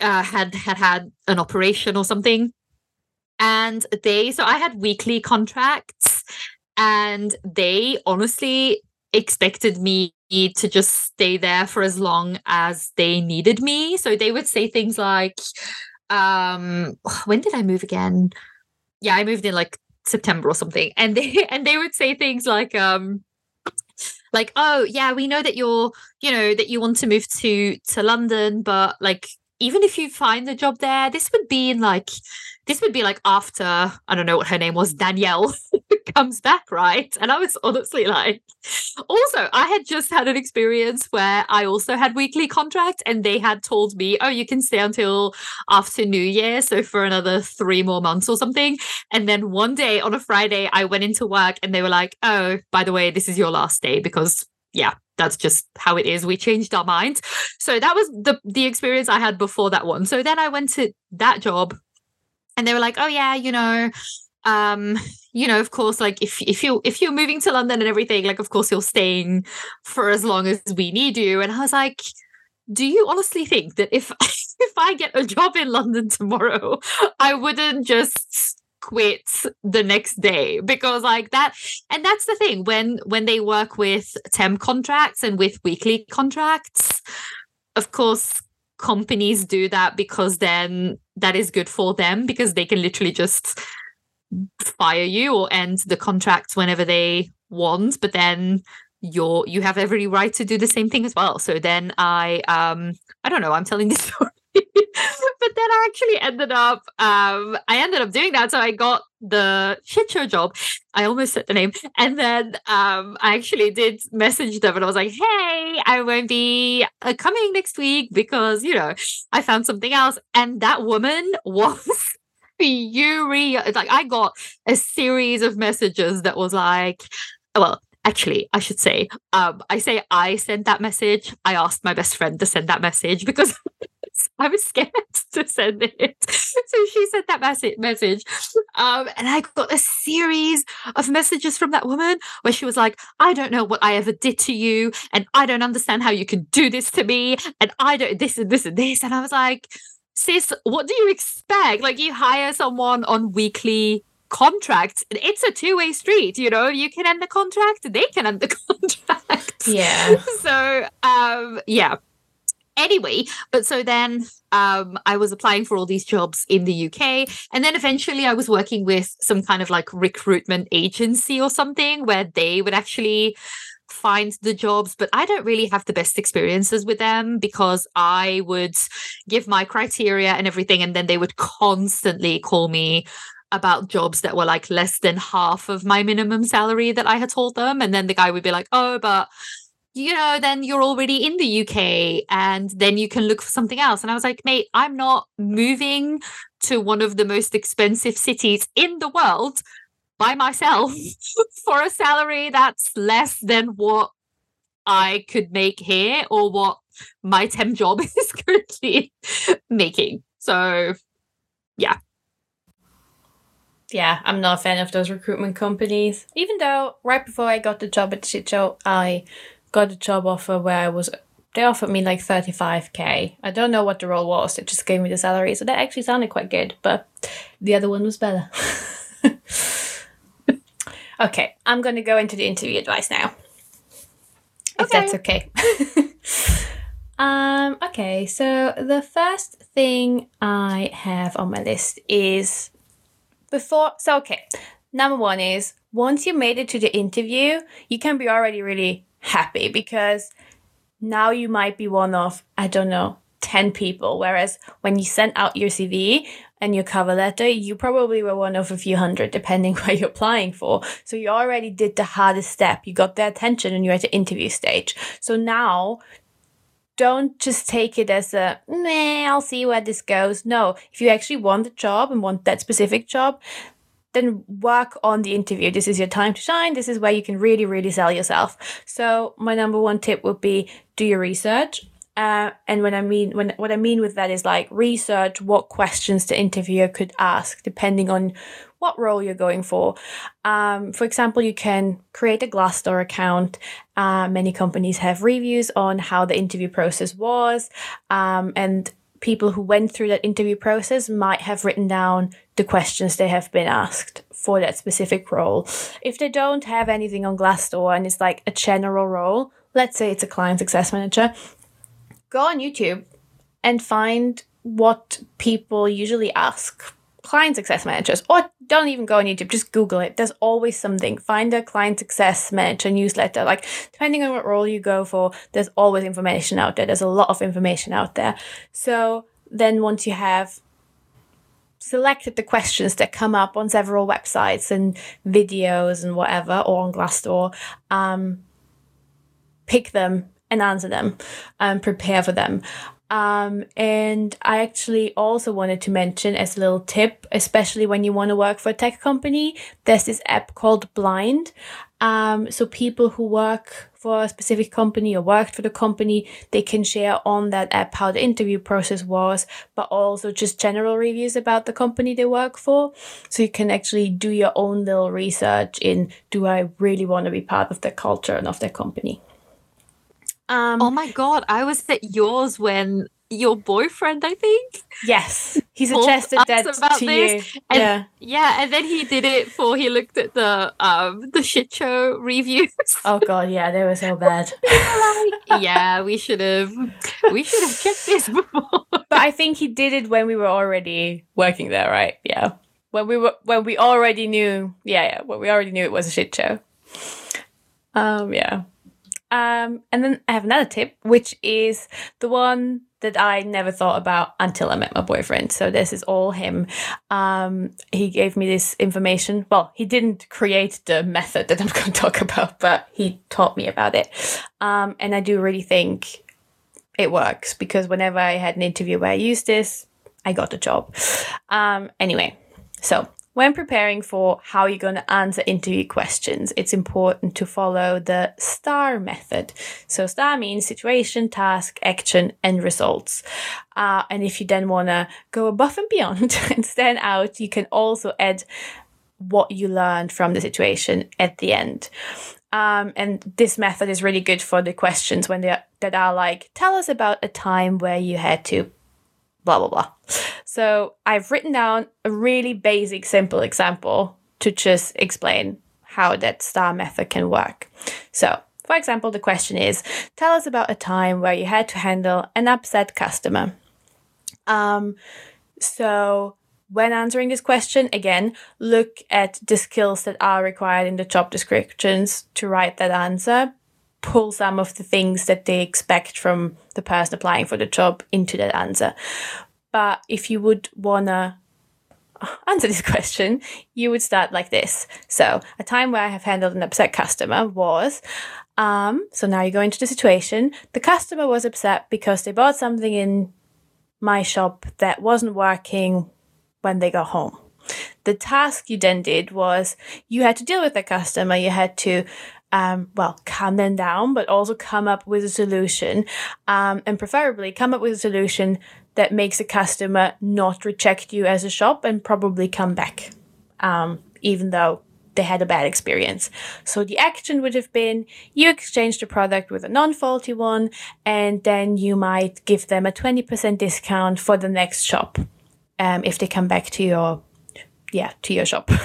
[SPEAKER 1] uh, had had had an operation or something. And they so I had weekly contracts and they honestly expected me to just stay there for as long as they needed me. So they would say things like um when did I move again? Yeah I moved in like September or something. And they and they would say things like um like oh yeah we know that you're you know that you want to move to to london but like even if you find a job there this would be in like this would be like after i don't know what her name was danielle comes back right? And i was honestly like also i had just had an experience where i also had weekly contract and they had told me oh you can stay until after new year so for another three more months or something. And then one day on a friday i went into work and they were like oh by the way this is your last day because yeah that's just how it is. We changed our minds. So that was the the experience i had before that one. So then i went to that job and they were like oh yeah you know um, you know, of course, like if if you if you're moving to London and everything, like of course you're staying for as long as we need you. And I was like, do you honestly think that if if I get a job in London tomorrow, I wouldn't just quit the next day because like that and that's the thing when when they work with temp contracts and with weekly contracts of course companies do that because then that is good for them because they can literally just fire you or end the contract whenever they want. But then you're you have every right to do the same thing as well. So then i um i don't know. I'm telling this story but then I actually ended up um I ended up doing that. So I got the shit show job. I almost said the name. And then um I actually did message them and I was like, hey, I won't be uh, coming next week because, you know, I found something else. And that woman was furious. Like I got a series of messages that was like, well, actually i should say um i say i sent that message i asked my best friend to send that message because I was scared to send it. So she sent that message message. Um, and I got a series of messages from that woman where she was like, I don't know what I ever did to you, and I don't understand how you can do this to me, and I don't this and this and this. And I was like, sis, what do you expect? Like you hire someone on weekly contracts it's a two-way street you know you can end the contract they can end the contract
[SPEAKER 2] yeah
[SPEAKER 1] so um yeah anyway but so then um, i was applying for all these jobs in the uk and then eventually i was working with some kind of like recruitment agency or something where they would actually find the jobs but i don't really have the best experiences with them because i would give my criteria and everything and then they would constantly call me about jobs that were like less than half of my minimum salary that i had told them and then the guy would be like oh but you know, then you're already in the UK and then you can look for something else. And I was like, mate, I'm not moving to one of the most expensive cities in the world by myself for a salary that's less than what I could make here or what my temp job is currently making. So, yeah.
[SPEAKER 2] Yeah, I'm not a fan of those recruitment companies. Even though right before I got the job at Shit I got a job offer where I was they offered me like 35k. I don't know what the role was. It just gave me the salary. So that actually sounded quite good, but the other one was better. okay, I'm going to go into the interview advice now. If okay. that's okay. um okay, so the first thing I have on my list is before so okay. Number 1 is once you made it to the interview, you can be already really happy because now you might be one of, I don't know, 10 people. Whereas when you sent out your CV and your cover letter, you probably were one of a few hundred, depending where you're applying for. So you already did the hardest step. You got their attention and you're at the interview stage. So now don't just take it as a meh, I'll see where this goes. No, if you actually want the job and want that specific job, then work on the interview. This is your time to shine. This is where you can really, really sell yourself. So my number one tip would be do your research. Uh, and when I mean when what I mean with that is like research what questions the interviewer could ask depending on what role you're going for. Um, for example, you can create a Glassdoor account. Uh, many companies have reviews on how the interview process was, um, and people who went through that interview process might have written down the questions they have been asked for that specific role. If they don't have anything on Glassdoor and it's like a general role, let's say it's a client success manager, go on YouTube and find what people usually ask client success managers or don't even go on YouTube, just Google it. There's always something. Find a client success manager newsletter. Like, depending on what role you go for, there's always information out there. There's a lot of information out there. So then once you have selected the questions that come up on several websites and videos and whatever, or on Glassdoor, um, pick them and answer them and prepare for them. Um, and I actually also wanted to mention as a little tip, especially when you want to work for a tech company, there's this app called Blind. Um, so people who work for a specific company or worked for the company, they can share on that app how the interview process was, but also just general reviews about the company they work for. So you can actually do your own little research in do I really want to be part of their culture and of their company?
[SPEAKER 1] Um, oh my god, I was at yours when your boyfriend, I think.
[SPEAKER 2] Yes, he suggested that to this.
[SPEAKER 1] you. And, yeah, yeah, and then he did it for he looked at the um the shit show reviews.
[SPEAKER 2] Oh god, yeah, they were so bad.
[SPEAKER 1] like, yeah, we should have we should have checked this before.
[SPEAKER 2] But I think he did it when we were already working there, right? Yeah, when we were when we already knew. Yeah, yeah, when we already knew it was a shit show. Um, yeah. Um, and then I have another tip, which is the one that I never thought about until I met my boyfriend. So this is all him. Um, he gave me this information. Well, he didn't create the method that I'm going to talk about, but he taught me about it. Um, and I do really think it works because whenever I had an interview where I used this, I got the job. Um, anyway, so when preparing for how you're going to answer interview questions, it's important to follow the STAR method. So, STAR means situation, task, action, and results. Uh, and if you then want to go above and beyond and stand out, you can also add what you learned from the situation at the end. Um, and this method is really good for the questions when they are, that are like, tell us about a time where you had to blah, blah, blah. So I've written down a really basic, simple example to just explain how that star method can work. So, for example, the question is Tell us about a time where you had to handle an upset customer. Um, so, when answering this question, again, look at the skills that are required in the job descriptions to write that answer. Pull some of the things that they expect from the person applying for the job into that answer. But if you would want to answer this question, you would start like this. So, a time where I have handled an upset customer was um, so now you go into the situation. The customer was upset because they bought something in my shop that wasn't working when they got home. The task you then did was you had to deal with the customer. You had to, um, well, calm them down, but also come up with a solution, um, and preferably come up with a solution that makes a customer not reject you as a shop and probably come back, um, even though they had a bad experience. So the action would have been you exchange the product with a non-faulty one, and then you might give them a 20% discount for the next shop um, if they come back to your yeah to your shop.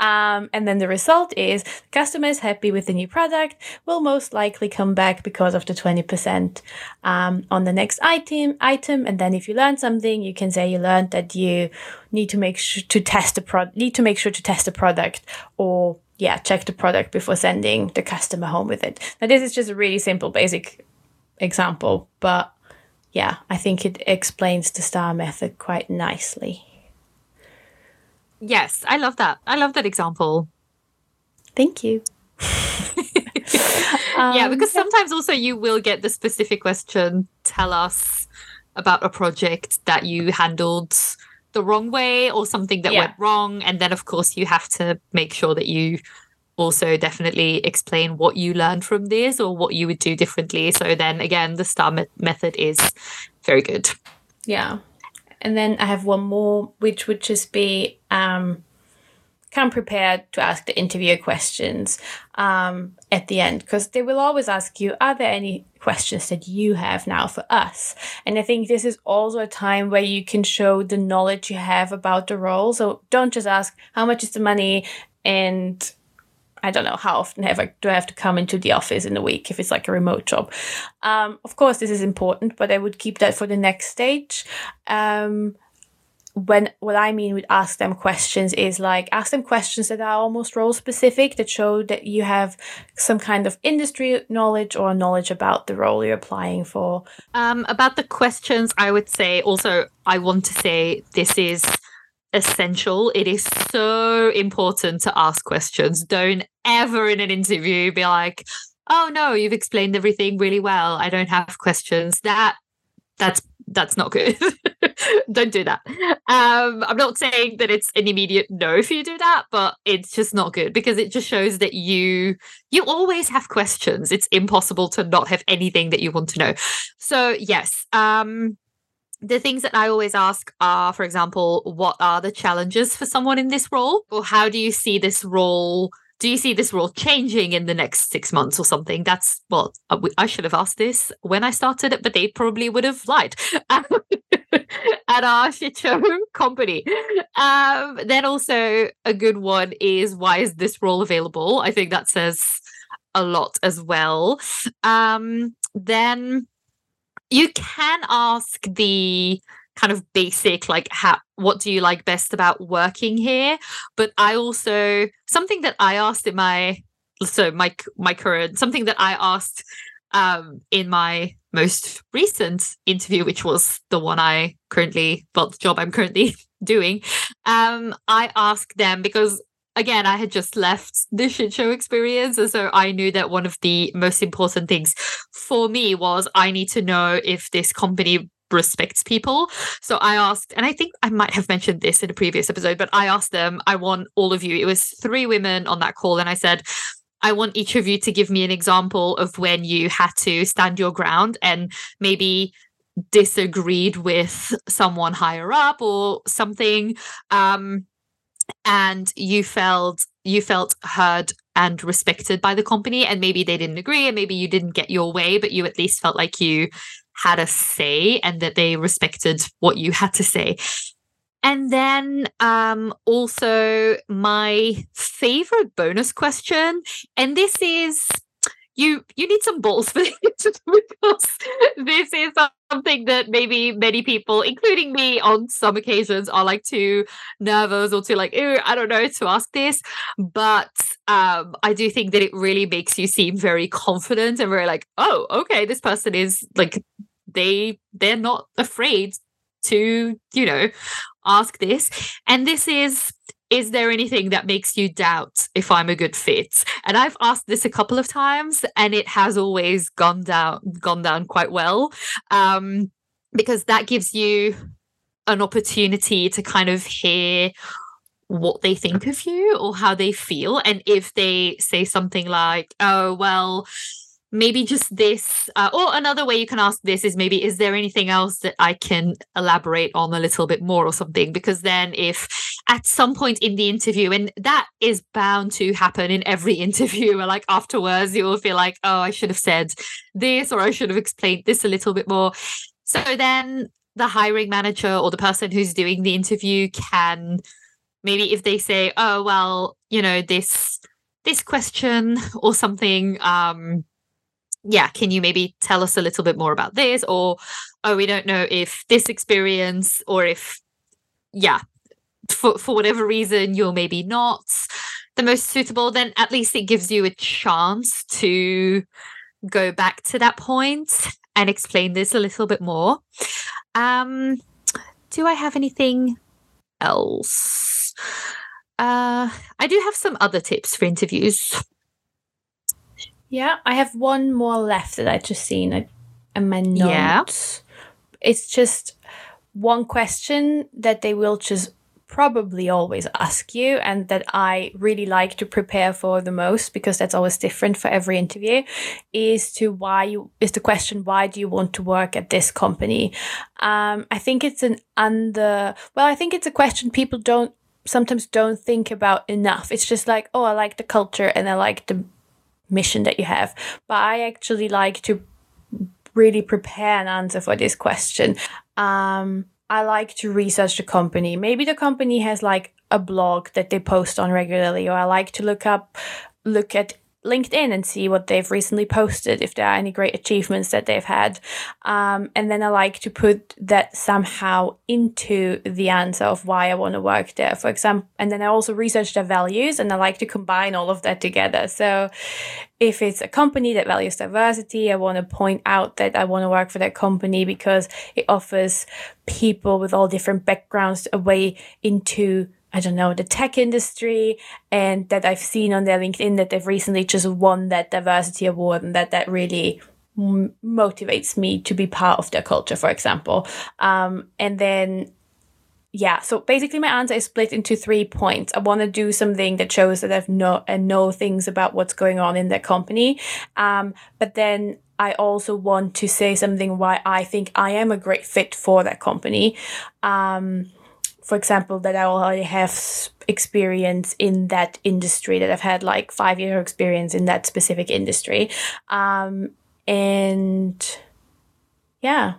[SPEAKER 2] Um, and then the result is the customer is happy with the new product will most likely come back because of the 20% um, on the next item item. And then if you learn something you can say you learned that you need to make sure to test the product need to make sure to test the product or yeah check the product before sending the customer home with it. Now this is just a really simple basic example but yeah i think it explains the star method quite nicely
[SPEAKER 1] Yes, I love that. I love that example.
[SPEAKER 2] Thank you.
[SPEAKER 1] um, yeah, because sometimes also you will get the specific question tell us about a project that you handled the wrong way or something that yeah. went wrong. And then, of course, you have to make sure that you also definitely explain what you learned from this or what you would do differently. So then, again, the STAR me- method is very good.
[SPEAKER 2] Yeah. And then I have one more, which would just be um, come prepared to ask the interviewer questions um, at the end, because they will always ask you, Are there any questions that you have now for us? And I think this is also a time where you can show the knowledge you have about the role. So don't just ask, How much is the money? And I don't know how often have I, do I have to come into the office in a week if it's like a remote job. Um, of course, this is important, but I would keep that for the next stage. Um, when what I mean with ask them questions is like ask them questions that are almost role specific that show that you have some kind of industry knowledge or knowledge about the role you're applying for.
[SPEAKER 1] Um, about the questions, I would say also I want to say this is essential. It is so important to ask questions. Don't ever in an interview be like, oh no, you've explained everything really well. I don't have questions. That that's that's not good. Don't do that. Um, I'm not saying that it's an immediate no if you do that, but it's just not good because it just shows that you you always have questions. It's impossible to not have anything that you want to know. So yes, um, the things that I always ask are, for example, what are the challenges for someone in this role, or how do you see this role? do you see this role changing in the next six months or something? That's well, uh, I should have asked this when I started it, but they probably would have lied at our shit show company. Um, then also a good one is why is this role available? I think that says a lot as well. Um, then you can ask the kind of basic like how what do you like best about working here? But i also something that i asked in my so my my current something that i asked um in my most recent interview which was the one i currently well the job i'm currently doing um i asked them because again, I had just left the shit show experience. And so I knew that one of the most important things for me was I need to know if this company respects people. So I asked, and I think I might have mentioned this in a previous episode, but I asked them, I want all of you, it was three women on that call, and I said, I want each of you to give me an example of when you had to stand your ground and maybe disagreed with someone higher up or something um, and you felt you felt heard and respected by the company and maybe they didn't agree and maybe you didn't get your way but you at least felt like you had a say and that they respected what you had to say. And then um, also my favorite bonus question, and this is you you need some balls for this because this is something that maybe many people, including me, on some occasions are like too nervous or too like, oh, I don't know to ask this. But um, I do think that it really makes you seem very confident and very like, oh, okay, this person is like they they're not afraid to you know ask this and this is is there anything that makes you doubt if I'm a good fit? And I've asked this a couple of times and it has always gone down gone down quite well. Um, because that gives you an opportunity to kind of hear what they think of you or how they feel. And if they say something like, oh, well, maybe just this uh, or another way you can ask this is maybe is there anything else that i can elaborate on a little bit more or something? Because then if at some point in the interview and that is bound to happen in every interview like afterwards you will feel like oh i should have said this or i should have explained this a little bit more. So then the hiring manager or the person who's doing the interview can maybe if they say oh well you know this this question or something um yeah, can you maybe tell us a little bit more about this? Or, oh, we don't know if this experience or if, yeah, for, for whatever reason, you're maybe not the most suitable, then at least it gives you a chance to go back to that point and explain this a little bit more. Um, do I have anything else? Uh, I do have some other tips for interviews.
[SPEAKER 2] Yeah, I have one more left that I just seen in my notes. Yeah. It's just one question that they will just probably always ask you and that I really like to prepare for the most because that's always different for every interview is to why you is the question why do you want to work at this company um I think it's an under well I think it's a question people don't sometimes don't think about enough it's just like oh I like the culture and I like the mission that you have. But I actually like to really prepare an answer for this question. Um, I like to research the company. Maybe the company has like a blog that they post on regularly, or I like to look up, look at LinkedIn and see what they've recently posted, if there are any great achievements that they've had. Um, and then I like to put that somehow into the answer of why I want to work there, for example. And then I also research their values and I like to combine all of that together. So if it's a company that values diversity, I want to point out that I want to work for that company because it offers people with all different backgrounds a way into I don't know, the tech industry and that I've seen on their LinkedIn that they've recently just won that diversity award and that that really m- motivates me to be part of their culture, for example. Um, and then yeah, so basically my answer is split into three points. I want to do something that shows that I've know and know things about what's going on in their company. Um, but then I also want to say something why I think I am a great fit for that company. Um, for example, that I already have experience in that industry, that I've had like five year experience in that specific industry. Um, and yeah,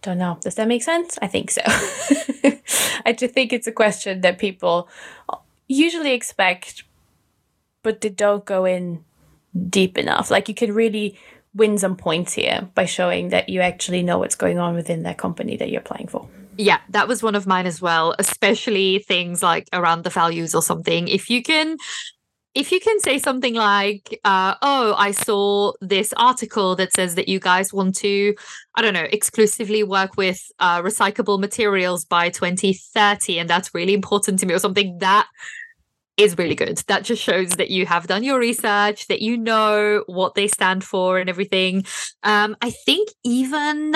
[SPEAKER 2] don't know. Does that make sense? I think so. I just think it's a question that people usually expect, but they don't go in deep enough. Like you can really win some points here by showing that you actually know what's going on within that company that you're applying for.
[SPEAKER 1] Yeah, that was one of mine as well, especially things like around the values or something. If you can if you can say something like, uh, oh, I saw this article that says that you guys want to, I don't know, exclusively work with uh, recyclable materials by 2030, and that's really important to me, or something that is really good. That just shows that you have done your research, that you know what they stand for and everything. Um, I think even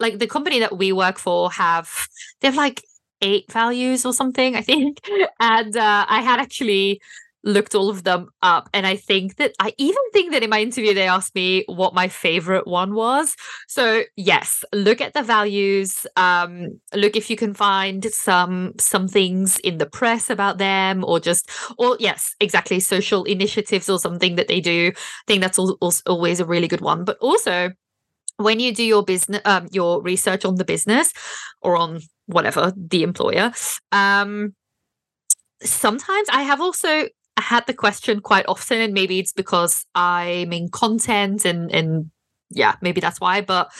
[SPEAKER 1] like the company that we work for have, they have like eight values or something, I think. And uh, I had actually looked all of them up and i think that i even think that in my interview they asked me what my favorite one was. So yes look at the values um look if you can find some some things in the press about them or just or yes exactly social initiatives or something that they do. I think that's also always a really good one. But also when you do your business um your research on the business or on whatever the employer um sometimes I have also had the question quite often, and maybe it's because I'm in content and and yeah, maybe that's why. But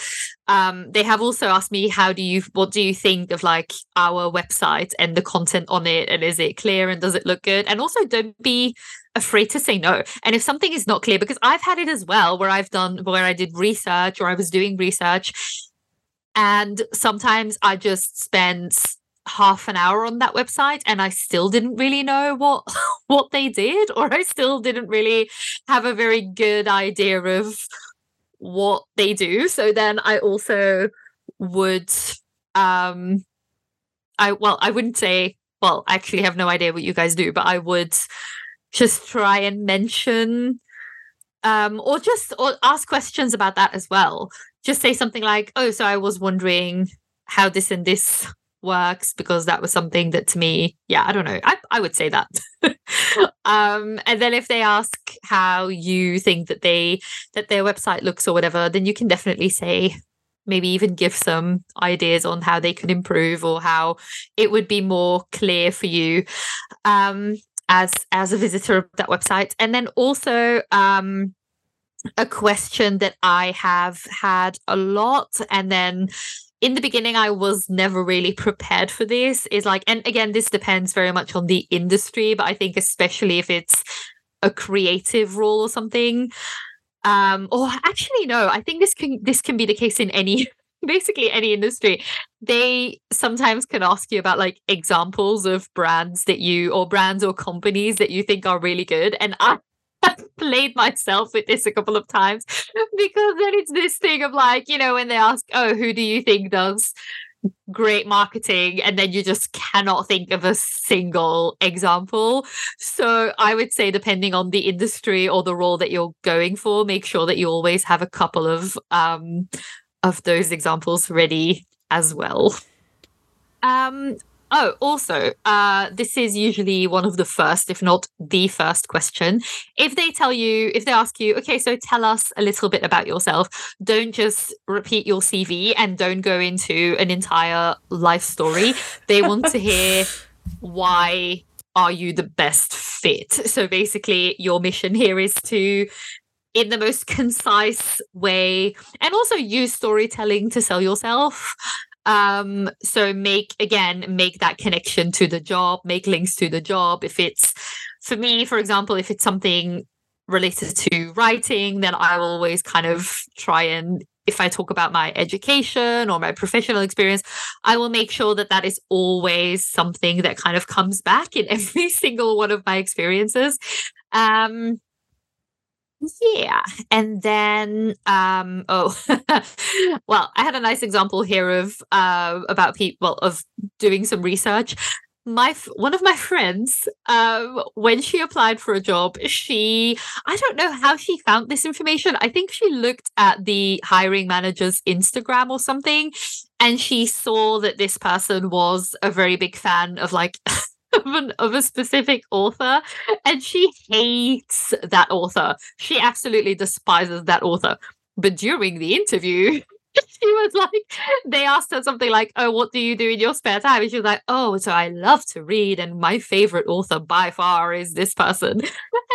[SPEAKER 1] um, they have also asked me, how do you, what do you think of like our website and the content on it, and is it clear and does it look good? And also, don't be afraid to say no. And if something is not clear, because I've had it as well, where I've done where I did research or I was doing research, and sometimes I just spent half an hour on that website and I still didn't really know what what they did or I still didn't really have a very good idea of what they do so then I also would um I well I wouldn't say well I actually have no idea what you guys do but I would just try and mention um or just or ask questions about that as well. Just say something like oh so I was wondering how this and this works because that was something that to me yeah i don't know. I, I would say that. Um and then if they ask how you think that they that their website looks or whatever then you can definitely say maybe even give some ideas on how they could improve or how it would be more clear for you. Um as as a visitor of that website. And then also um a question that I have had a lot and then in the beginning i was never really prepared for this is like and again this depends very much on the industry but i think especially if it's a creative role or something. Um or actually no i think this can this can be the case in any basically any industry they sometimes can ask you about like examples of brands that you or brands or companies that you think are really good and i played myself with this a couple of times because then it's this thing of like, you know, when they ask, oh, who do you think does great marketing? And then you just cannot think of a single example. So I would say, depending on the industry or the role that you're going for, make sure that you always have a couple of um of those examples ready as well. Um, Oh, also, uh, this is usually one of the first, if not the first question. If they tell you, if they ask you, okay, so tell us a little bit about yourself, don't just repeat your CV and don't go into an entire life story. They want to hear why are you the best fit. So basically, your mission here is to in the most concise way and also use storytelling to sell yourself. Um so make again make that connection to the job make links to the job. If it's for me for example if it's something related to writing then i will always kind of try and if i talk about my education or my professional experience i will make sure that that is always something that kind of comes back in every single one of my experiences. Um yeah and then um oh well i had a nice example here of uh about people of doing some research. My one of my friends um when she applied for a job she i don't know how she found this information. I think she looked at the hiring manager's instagram or something and she saw that this person was a very big fan of like of, an, of a specific author and she hates that author she absolutely despises that author but during the interview she was like, they asked her something like, Oh, what do you do in your spare time? And she was like, Oh, so I love to read, and my favorite author by far is this person.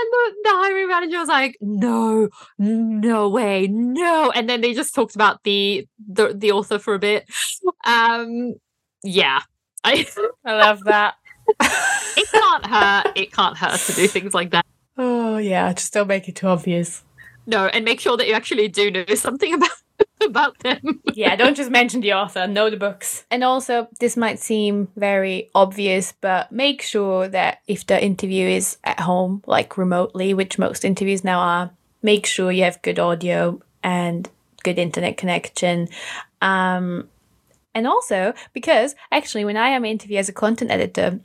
[SPEAKER 1] And the, the hiring manager was like, No, no way, no. And then they just talked about the the, the author for a bit. Um, yeah. I
[SPEAKER 2] I love that.
[SPEAKER 1] It can't hurt. It can't hurt to do things like that.
[SPEAKER 2] Oh yeah, just don't make it too obvious.
[SPEAKER 1] No, and make sure that you actually do know something about about them.
[SPEAKER 2] yeah, don't just mention the author, know the books. And also, this might seem very obvious, but make sure that if the interview is at home, like remotely, which most interviews now are, make sure you have good audio and good internet connection. Um, and also, because actually, when I am interviewed as a content editor,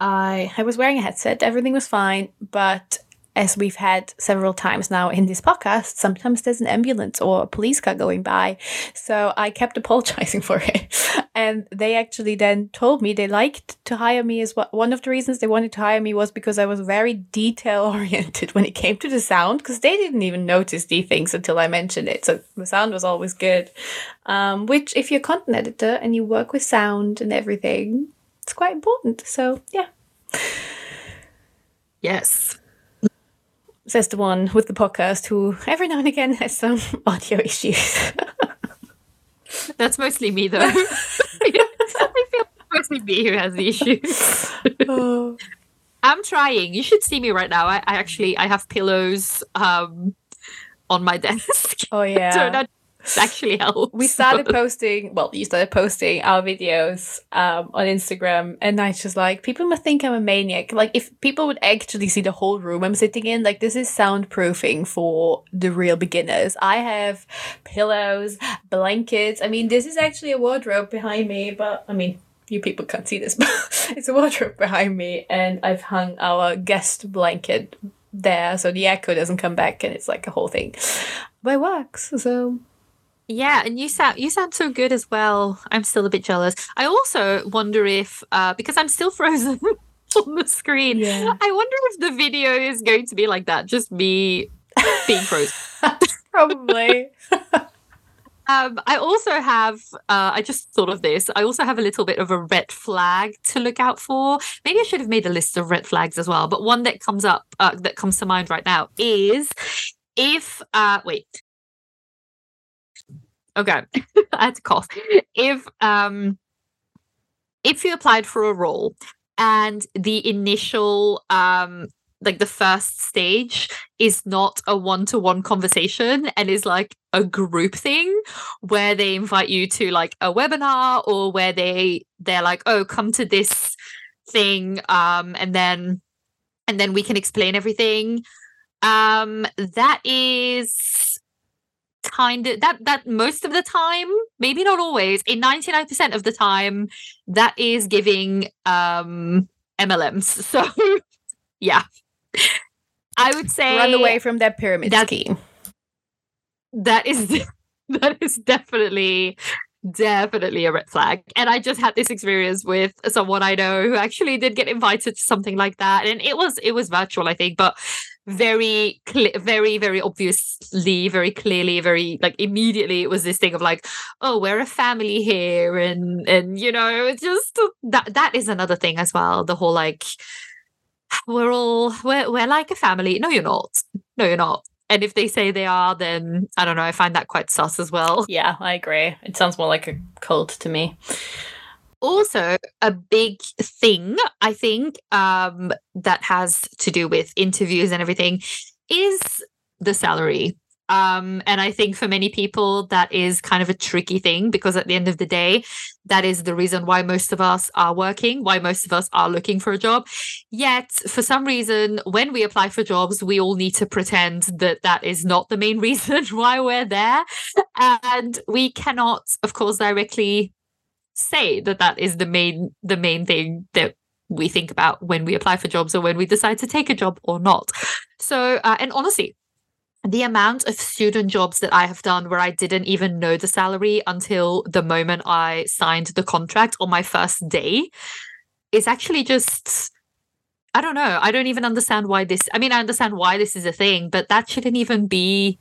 [SPEAKER 2] I I was wearing a headset, everything was fine, but as we've had several times now in this podcast, sometimes there's an ambulance or a police car going by. So I kept apologizing for it. And they actually then told me they liked to hire me as well. One of the reasons they wanted to hire me was because I was very detail oriented when it came to the sound, because they didn't even notice these things until I mentioned it. So the sound was always good. Um, which, if you're a content editor and you work with sound and everything, it's quite important. So, yeah.
[SPEAKER 1] Yes
[SPEAKER 2] says the one with the podcast who every now and again has some audio issues.
[SPEAKER 1] That's mostly me, though. I feel mostly me who has the issues. oh. I'm trying. You should see me right now. I, I actually I have pillows um on my desk.
[SPEAKER 2] Oh yeah.
[SPEAKER 1] actually helps.
[SPEAKER 2] We started posting, well, you started posting our videos um, on Instagram, and I was just like, people must think I'm a maniac. Like, if people would actually see the whole room I'm sitting in, like, this is soundproofing for the real beginners. I have pillows, blankets. I mean, this is actually a wardrobe behind me, but I mean, you people can't see this, but it's a wardrobe behind me, and I've hung our guest blanket there so the echo doesn't come back and it's like a whole thing. But it works, so
[SPEAKER 1] yeah, and you sound you sound so good as well. I'm still a bit jealous. I also wonder if uh, because I'm still frozen on the screen. Yeah. I wonder if the video is going to be like that, just me being frozen.
[SPEAKER 2] Probably.
[SPEAKER 1] Um, I also have, uh, I just thought of this. I also have a little bit of a red flag to look out for. Maybe I should have made a list of red flags as well. But one that comes up, uh, that comes to mind right now is if, uh, wait, Okay, that's to cough. If um, if you applied for a role and the initial um like the first stage is not a one-to-one conversation and is like a group thing where they invite you to like a webinar or where they they're like oh come to this thing um and then and then we can explain everything um that is kind of that that most of the time maybe not always in 99% of the time that is giving um mlms so yeah i would say
[SPEAKER 2] run away from that pyramid that, scheme
[SPEAKER 1] that is that is definitely definitely a red flag. And I just had this experience with someone I know who actually did get invited to something like that. And it was it was virtual, I think, but very clear very very obviously very clearly very like immediately it was this thing of like oh we're a family here and and you know just that that is another thing as well the whole like we're all we're, we're like a family. No you're not. No you're not. And if they say they are then i don't know i find that quite sus as well.
[SPEAKER 2] Yeah i agree. It sounds more like a cult to me
[SPEAKER 1] also a big thing i think um, that has to do with interviews and everything is the salary Um, and I think for many people, that is kind of a tricky thing because at the end of the day, that is the reason why most of us are working, why most of us are looking for a job. Yet, for some reason, when we apply for jobs, we all need to pretend that that is not the main reason why we're there. And we cannot, of course, directly say that that is the main the main thing that we think about when we apply for jobs or when we decide to take a job or not. So, uh, and honestly, the amount of student jobs that I have done where I didn't even know the salary until the moment I signed the contract on my first day is actually just I don't know. I don't even understand why this I mean I understand why this is a thing, but that shouldn't even be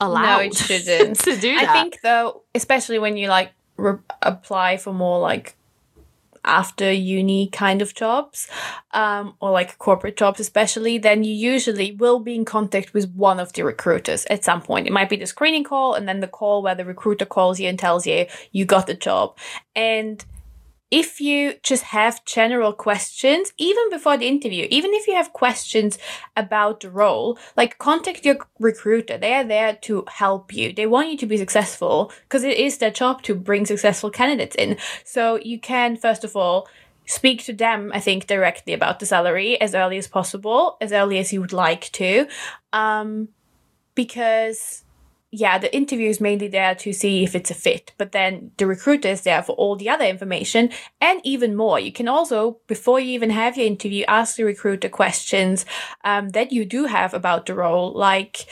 [SPEAKER 1] allowed. No,
[SPEAKER 2] it shouldn't.
[SPEAKER 1] to do that.
[SPEAKER 2] I think though, especially when you like re- apply for more like after uni kind of jobs um, or like corporate jobs especially then you usually will be in contact with one of the recruiters at some point. It might be the screening call and then the call where the recruiter calls you and tells you you got the job. And if you just have general questions, even before the interview, even if you have questions about the role, like contact your recruiter. They are there to help you. They want you to be successful because it is their job to bring successful candidates in. So you can, first of all, speak to them, I think, directly about the salary as early as possible, as early as you would like to. Um, because yeah, the interview is mainly there to see if it's a fit, but then the recruiter is there for all the other information and even more. You can also, before you even have your interview, ask the recruiter questions um, that you do have about the role, like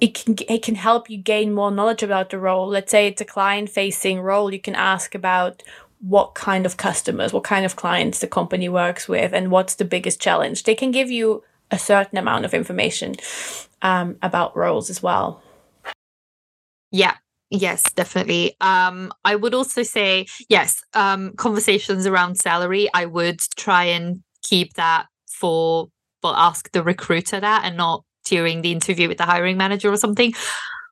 [SPEAKER 2] it can it can help you gain more knowledge about the role. Let's say it's a client facing role, you can ask about what kind of customers, what kind of clients the company works with, and what's the biggest challenge. They can give you a certain amount of information um, about roles as well.
[SPEAKER 1] Yeah. Yes, definitely. Um, I would also say yes. Um, conversations around salary, I would try and keep that for, but ask the recruiter that, and not during the interview with the hiring manager or something.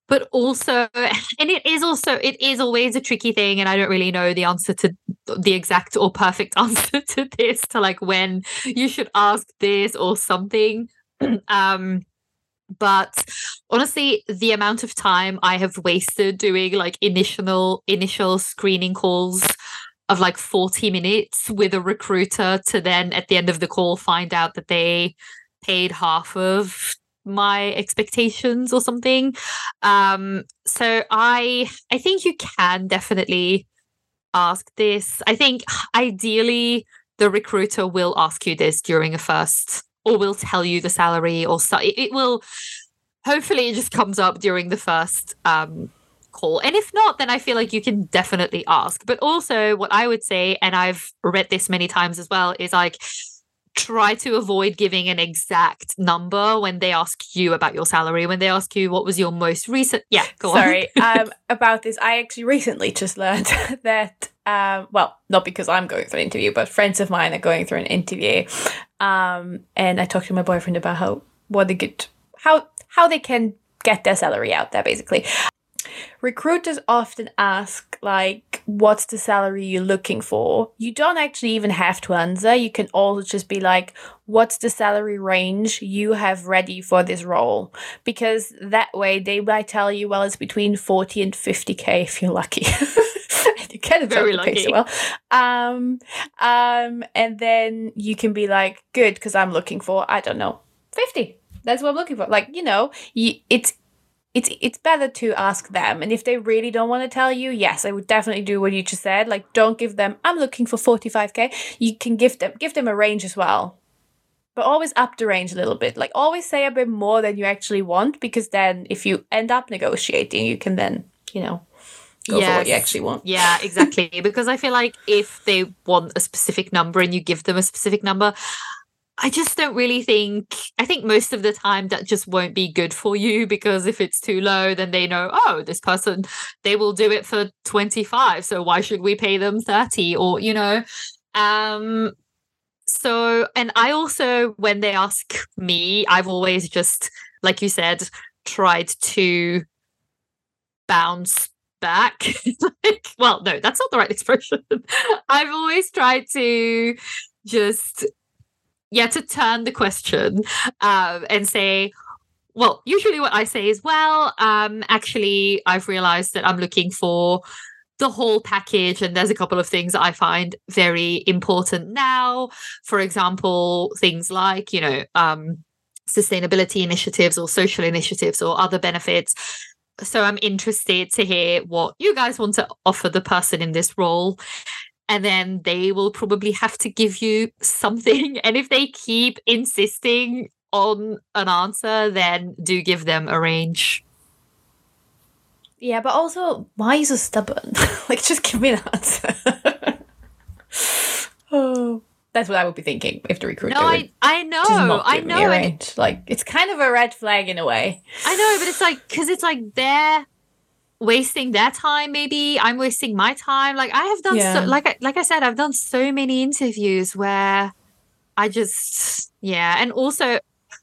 [SPEAKER 1] But also, and it is also it is always a tricky thing, and I don't really know the answer to the exact or perfect answer to this, to like when you should ask this or something. um but honestly the amount of time i have wasted doing like initial initial screening calls of like 40 minutes with a recruiter to then at the end of the call find out that they paid half of my expectations or something. Um so i i think you can definitely ask this. I think ideally the recruiter will ask you this during a first or will tell you the salary or so it, will hopefully it just comes up during the first um, call. And if not then i feel like you can definitely ask. But also what i would say and i've read this many times as well is like try to avoid giving an exact number when they ask you about your salary. When they ask you what was your most recent yeah go
[SPEAKER 2] sorry um, about this. I actually recently just learned that um, well not because i'm going through an interview but friends of mine are going through an interview um, and i talked to my boyfriend about how what they get how how they can get their salary out there basically. Recruiters often ask like what's the salary you're looking for? You don't actually even have to answer. You can also just be like what's the salary range you have ready for this role? Because that way they might tell you well it's between 40 and 50k if you're lucky you can very lucky so well. Um um and then you can be like good because i'm looking for i don't know 50 that's what i'm looking for. Like you know you, it's it's it's better to ask them. And if they really don't want to tell you yes i would definitely do what you just said. Like don't give them i'm looking for 45k you can give them give them a range as well. But always up the range a little bit. Like always say a bit more than you actually want because then if you end up negotiating you can then you know go yes. for what you actually want
[SPEAKER 1] yeah exactly because i feel like if they want a specific number and you give them a specific number I just don't really think, I think most of the time that just won't be good for you because if it's too low, then they know, oh, this person, they will do it for 25. So why should we pay them 30? Or, you know, um, so, and I also, when they ask me, I've always just, like you said, tried to bounce back. like, well, no, that's not the right expression. I've always tried to just yeah to turn the question um, and say well, usually what I say is, well, um, actually, I've realized that I'm looking for the whole package and there's a couple of things i find very important now for example things like you know um, sustainability initiatives or social initiatives or other benefits so i'm interested to hear what you guys want to offer the person in this role and then they will probably have to give you something and if they keep insisting on an answer then do give them a range
[SPEAKER 2] yeah, but also, why are you so stubborn? like, just give me an answer. oh, that's what I would be thinking if the recruiter.
[SPEAKER 1] No, I, I know, I know.
[SPEAKER 2] It, like, it's kind of a red flag in a way.
[SPEAKER 1] I know, but it's like because it's like they're wasting their time. Maybe I'm wasting my time. Like I have done yeah. so, like I, like I said, I've done so many interviews where I just yeah, and also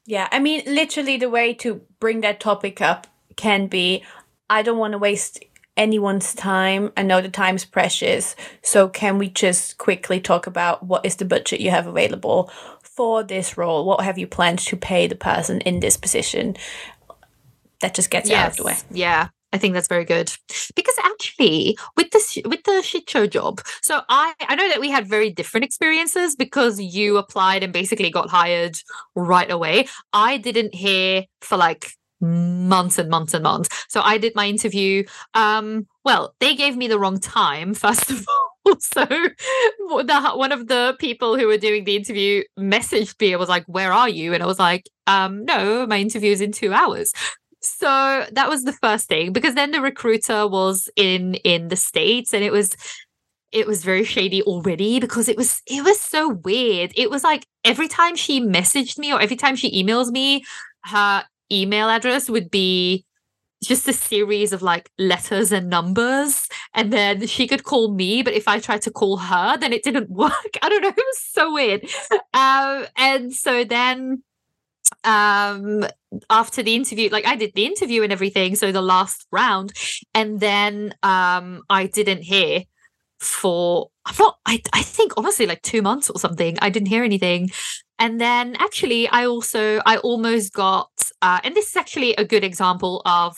[SPEAKER 2] yeah. I mean, literally, the way to bring that topic up can be I don't want to waste anyone's time. I know the time's precious. So can we just quickly talk about what is the budget you have available for this role? What have you planned to pay the person in this position? That just gets yes. out of the way.
[SPEAKER 1] Yeah. I think that's very good because actually with this with the shit show job, so I I know that we had very different experiences because you applied and basically got hired right away. I didn't hear for like months and months and months. So I did my interview. Um, well, they gave me the wrong time, first of all. so the, one of the people who were doing the interview messaged me and was like, Where are you? And I was like, um, no, my interview is in two hours. So that was the first thing because then the recruiter was in in the States and it was it was very shady already because it was it was so weird. It was like every time she messaged me or every time she emails me, her email address would be just a series of like letters and numbers and then she could call me but if i tried to call her then it didn't work. I don't know it was so weird. Um, and so then um after the interview like i did the interview and everything so the last round and then um i didn't hear for i'm not i, I think honestly like two months or something i didn't hear anything and then actually, I also, I almost got, uh, and this is actually a good example of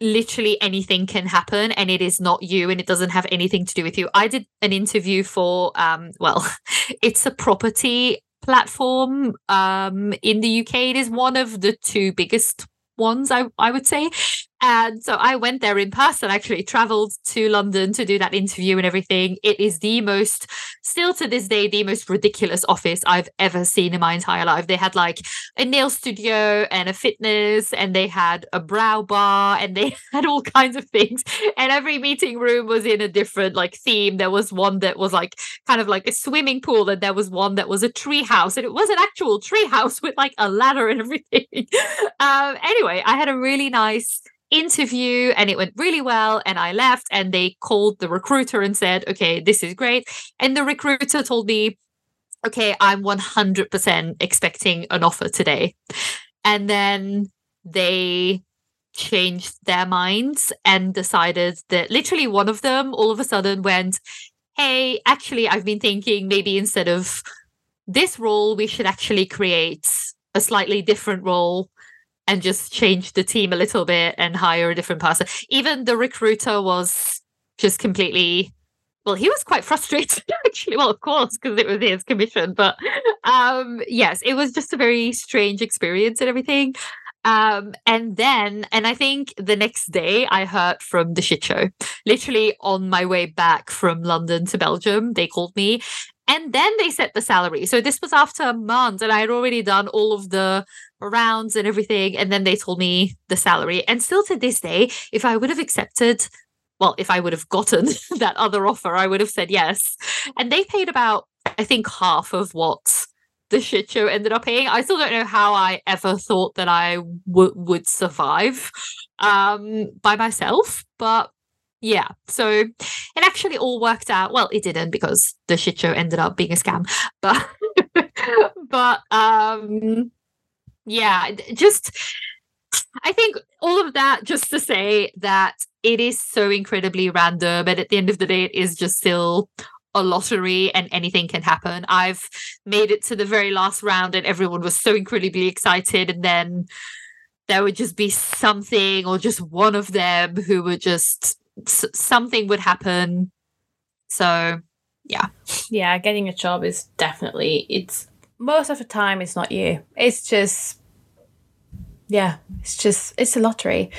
[SPEAKER 1] literally anything can happen and it is not you and it doesn't have anything to do with you. I did an interview for, um, well, it's a property platform um, in the UK. It is one of the two biggest ones, I, I would say. And so I went there in person, actually traveled to London to do that interview and everything. It is the most, still to this day, the most ridiculous office I've ever seen in my entire life. They had like a nail studio and a fitness, and they had a brow bar, and they had all kinds of things. And every meeting room was in a different like theme. There was one that was like kind of like a swimming pool, and there was one that was a tree house, and it was an actual tree house with like a ladder and everything. um, anyway, I had a really nice interview and it went really well and I left and they called the recruiter and said, "Okay, this is great." And the recruiter told me, "Okay, I'm 100% expecting an offer today." And then they changed their minds and decided that literally one of them all of a sudden went, "Hey, actually I've been thinking maybe instead of this role we should actually create a slightly different role and just change the team a little bit and hire a different person. Even the recruiter was just completely well, he was quite frustrated actually. Well, of course, because it was his commission, but um yes, it was just a very strange experience and everything. Um, and then, and I think the next day I heard from the shit show. Literally on my way back from London to Belgium, they called me and then they set the salary. So this was after a month, and I had already done all of the rounds and everything. And then they told me the salary. And still to this day, if I would have accepted, well, if I would have gotten that other offer, I would have said yes. And they paid about, I think, half of what the shit show ended up paying. I still don't know how I ever thought that I w- would survive um, by myself, but yeah. So it actually all worked out. Well, it didn't because the shit show ended up being a scam. But but um yeah, just I think all of that just to say that it is so incredibly random and at the end of the day it is just still a lottery and anything can happen. I've made it to the very last round and everyone was so incredibly excited and then there would just be something or just one of them who would just something would happen. So, yeah.
[SPEAKER 2] Yeah, getting a job is definitely it's most of the time it's not you. It's just yeah, it's just it's a lottery.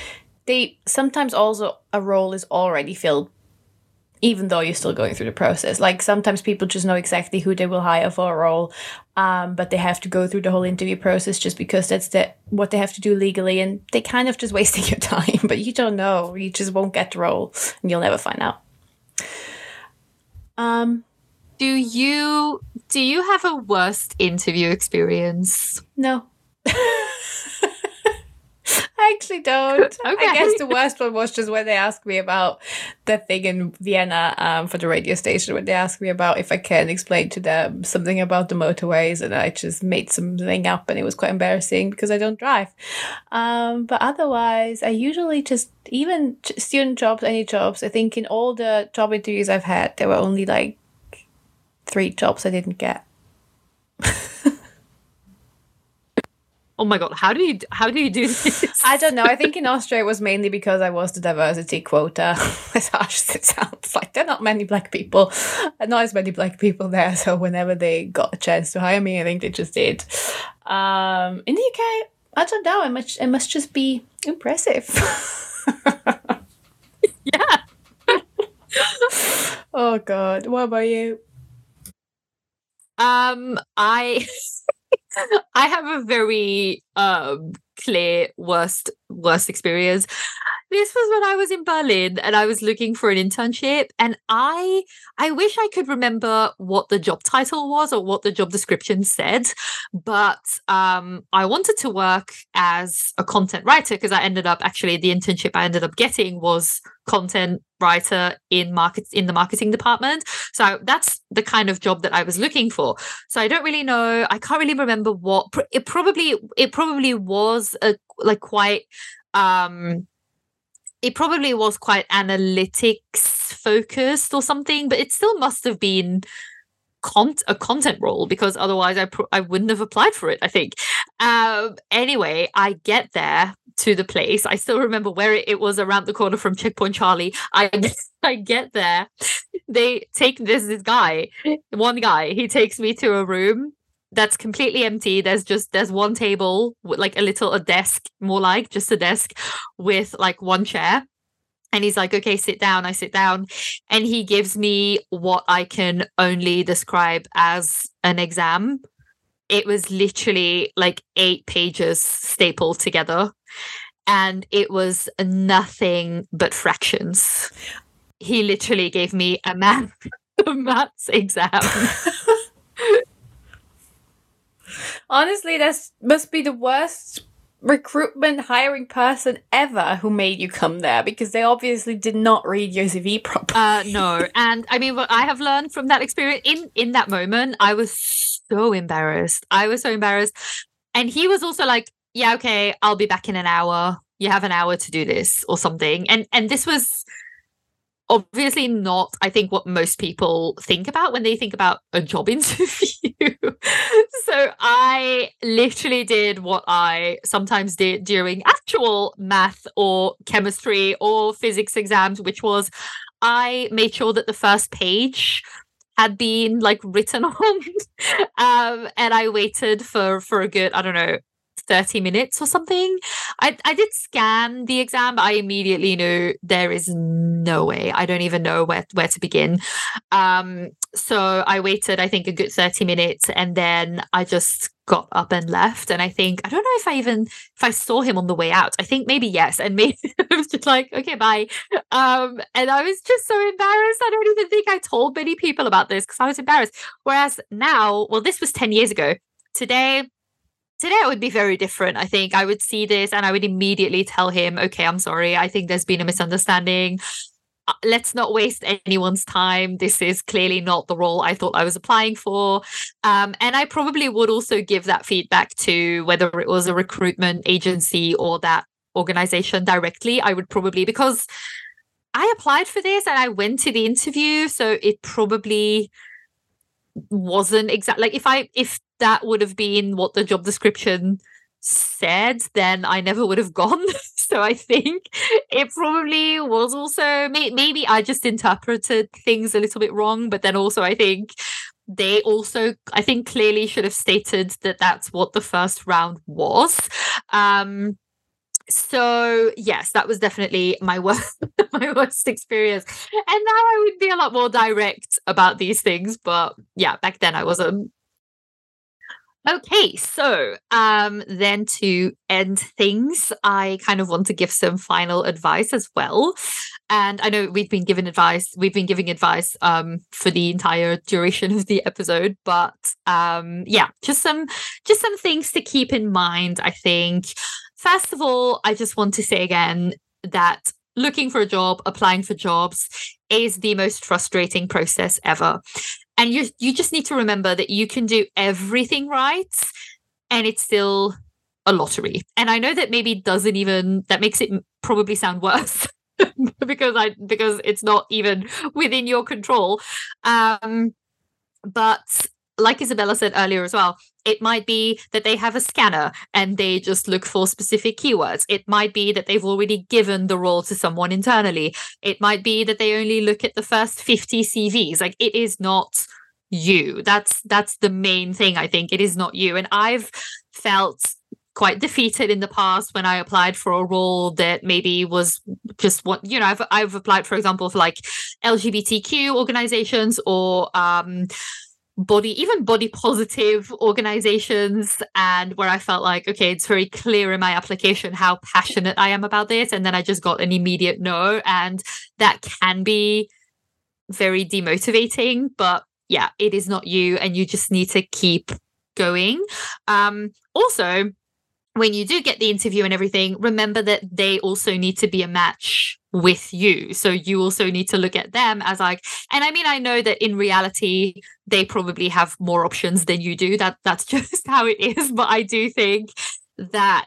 [SPEAKER 2] They sometimes also a role is already filled even though you're still going through the process. Like sometimes people just know exactly who they will hire for a role, um, but they have to go through the whole interview process just because that's the what they have to do legally, and they kind of just wasting your time. But you don't know, you just won't get the role, and you'll never find out. Um,
[SPEAKER 1] do you do you have a worst interview experience?
[SPEAKER 2] No. I actually don't. Okay. I guess the worst one was just when they asked me about the thing in Vienna um, for the radio station, when they asked me about if I can explain to them something about the motorways, and I just made something up, and it was quite embarrassing because I don't drive. Um, but otherwise, I usually just, even student jobs, any jobs, I think in all the job interviews I've had, there were only like three jobs I didn't get.
[SPEAKER 1] oh my god how do you how do you do this?
[SPEAKER 2] I don't know. I think in austria it was mainly because i was the diversity quota. As harsh as it sounds like there are not many black people not as many black people there. So whenever they got a chance to hire me i think they just did. Um, in the uk i don't know. It must, it must just be impressive.
[SPEAKER 1] Yeah.
[SPEAKER 2] Oh god what about you?
[SPEAKER 1] Um i I have a very um clear worst worst experience. This was when I was in Berlin and I was looking for an internship and I I wish I could remember what the job title was or what the job description said but um I wanted to work as a content writer because I ended up actually the internship I ended up getting was content writer in market in the marketing department. So that's the kind of job that i was looking for. So i don't really know i can't really remember what it probably it probably was a like quite um it probably was quite analytics focused or something but it still must have been con- a content role because otherwise I pr- I wouldn't have applied for it I think um anyway I get there to the place. I still remember where it, it was around the corner from Checkpoint Charlie. I I get there. They take this this guy, one guy, he takes me to a room that's completely empty. There's just there's one table like a little a desk, more like just a desk with like one chair. And he's like, okay, sit down. I sit down. And he gives me what I can only describe as an exam. It was literally like eight pages stapled together and it was nothing but fractions. He literally gave me a math a maths exam.
[SPEAKER 2] Honestly, that must be the worst recruitment hiring person ever who made you come there because they obviously did not read your CV properly.
[SPEAKER 1] Uh, no, and I mean, what I have learned from that experience in in that moment, I was so embarrassed. I was so embarrassed, and he was also like, yeah, okay, I'll be back in an hour. You have an hour to do this or something. And and this was obviously not i think what most people think about when they think about a job interview. So i literally did what i sometimes did during actual math or chemistry or physics exams which was i made sure that the first page had been like written on um and i waited for for a good i don't know 30 minutes or something. I, I did scan the exam, but I immediately knew there is no way. I don't even know where, where to begin. Um, so I waited, I think, a good 30 minutes and then I just got up and left. And I think, I don't know if I even, if I saw him on the way out. I think maybe yes. And maybe I was just like, okay, bye. Um, and I was just so embarrassed. I don't even think I told many people about this because I was embarrassed. Whereas now, well, this was 10 years ago. Today, today it would be very different i think. I would see this and i would immediately tell him okay i'm sorry. I think there's been a misunderstanding. Uh, let's not waste anyone's time. This is clearly not the role i thought i was applying for. Um, and i probably would also give that feedback to whether it was a recruitment agency or that organization directly. I would probably because i applied for this and i went to the interview so it probably wasn't exactly like if i if that would have been what the job description said, then I never would have gone. so I think it probably was also may- maybe I just interpreted things a little bit wrong, but then also I think they also I think clearly should have stated that that's what the first round was. Um so yes that was definitely my worst my worst experience and now i would be a lot more direct about these things but yeah back then i wasn't Okay, so um, then to end things, I kind of want to give some final advice as well. And I know we've been given advice, we've been giving advice um, for the entire duration of the episode, but um, yeah, just some just some things to keep in mind. I think first of all, I just want to say again that looking for a job, applying for jobs is the most frustrating process ever. And you you just need to remember that you can do everything right and it's still a lottery. And i know that maybe doesn't even that makes it probably sound worse because i because it's not even within your control. Um but like Isabella said earlier as well, it might be that they have a scanner and they just look for specific keywords. It might be that they've already given the role to someone internally. It might be that they only look at the first 50 CVs. Like it is not you. That's that's the main thing I think. It is not you. And I've felt quite defeated in the past when I applied for a role that maybe was just what you know I've I've applied for example for like LGBTQ organizations or um body even body positive organizations and where i felt like okay it's very clear in my application how passionate i am about this and then i just got an immediate no and that can be very demotivating but yeah it is not you and you just need to keep going. Um also when you do get the interview and everything, remember that they also need to be a match with you. So you also need to look at them as like, and I mean, I know that in reality, they probably have more options than you do. That that's just how it is. But I do think that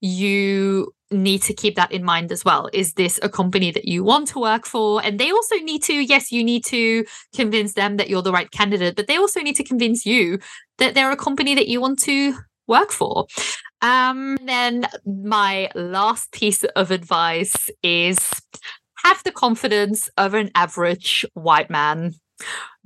[SPEAKER 1] you need to keep that in mind as well. Is this a company that you want to work for? And they also need to, yes, you need to convince them that you're the right candidate, but they also need to convince you that they're a company that you want to work for. Um, then my last piece of advice is have the confidence of an average white man.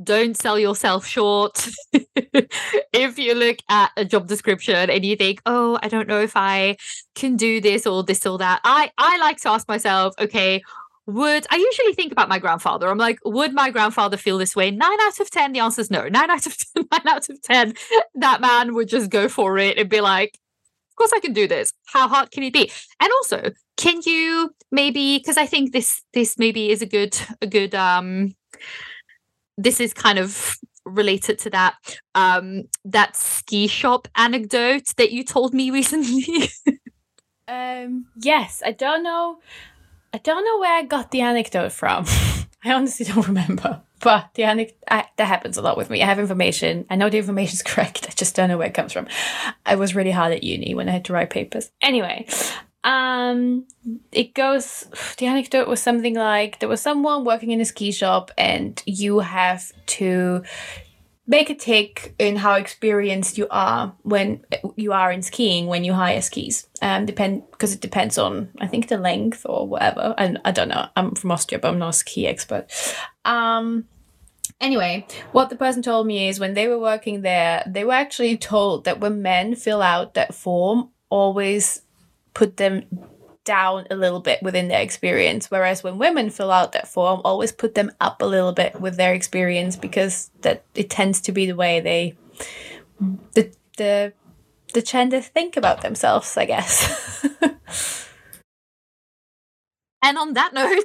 [SPEAKER 1] Don't sell yourself short. if you look at a job description and you think, "Oh, I don't know if I can do this or this or that," I I like to ask myself, "Okay, would I usually think about my grandfather? I'm like, would my grandfather feel this way? Nine out of ten, the answer is no. Nine out of ten, nine out of ten, that man would just go for it and be like, course I can do this. How hard can it be? And also, can you maybe because I think this this maybe is a good a good um this is kind of related to that um that ski shop anecdote that you told me recently.
[SPEAKER 2] um yes, I don't know I don't know where I got the anecdote from. I honestly don't remember. But the anecdote that happens a lot with me. I have information. I know the information is correct. I just don't know where it comes from. I was really hard at uni when I had to write papers. Anyway, um, it goes. The anecdote was something like there was someone working in a ski shop, and you have to make a take in how experienced you are when you are in skiing when you hire skis. Um, depend because it depends on I think the length or whatever. And I don't know. I'm from Austria, but I'm not a ski expert. Um. Anyway, what the person told me is when they were working there, they were actually told that when men fill out that form, always put them down a little bit within their experience. Whereas when women fill out that form, always put them up a little bit with their experience because that it tends to be the way they the the the tend to think about themselves, I guess.
[SPEAKER 1] and on that note,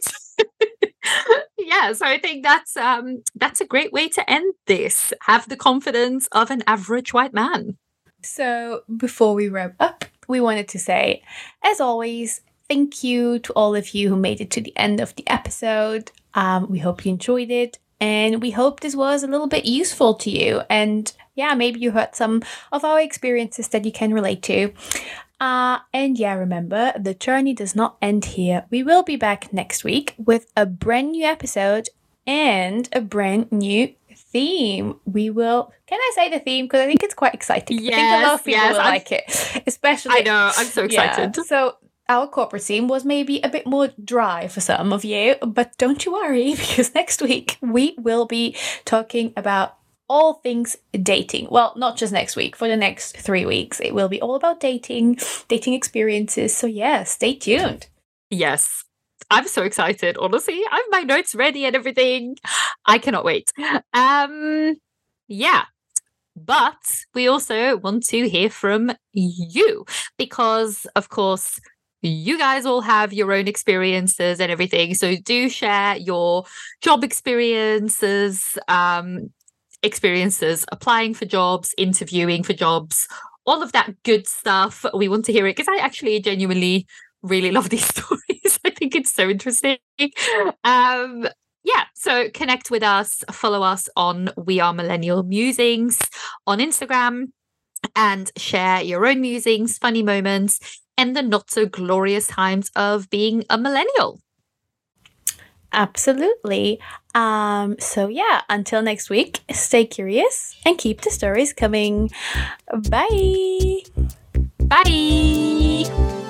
[SPEAKER 1] yeah, so I think that's um that's a great way to end this. Have the confidence of an average white man.
[SPEAKER 2] So before we wrap up, we wanted to say, as always, thank you to all of you who made it to the end of the episode. Um, we hope you enjoyed it. And we hope this was a little bit useful to you. And yeah, maybe you heard some of our experiences that you can relate to. Uh, and yeah, remember, the journey does not end here. We will be back next week with a brand new episode and a brand new theme, we will. Can I say the theme? Because I think it's quite exciting. I think a lot
[SPEAKER 1] Yes,
[SPEAKER 2] of people
[SPEAKER 1] yes,
[SPEAKER 2] will
[SPEAKER 1] I'm-
[SPEAKER 2] like it, especially.
[SPEAKER 1] I know. I'm so
[SPEAKER 2] Yeah.
[SPEAKER 1] excited.
[SPEAKER 2] So our corporate theme was maybe a bit more dry for some of you, but don't you worry because next week we will be talking about all things dating. Well, not just next week, for the next three weeks. It will be all about dating, dating experiences. So, yeah, stay tuned.
[SPEAKER 1] Yes. I'm so excited. Honestly, I have my notes ready and everything. I cannot wait. Um yeah. But we also want to hear from you because of course you guys all have your own experiences and everything. So do share your job experiences, um experiences applying for jobs, interviewing for jobs, all of that good stuff. We want to hear it because I actually genuinely really love these stories. I think it's so interesting. Um, yeah, so connect with us, follow us on We Are Millennial Musings on Instagram, and share your own musings, funny moments, and the not so glorious times of being a millennial.
[SPEAKER 2] Absolutely. Um, so, yeah, until next week, stay curious and keep the stories coming. Bye.
[SPEAKER 1] Bye.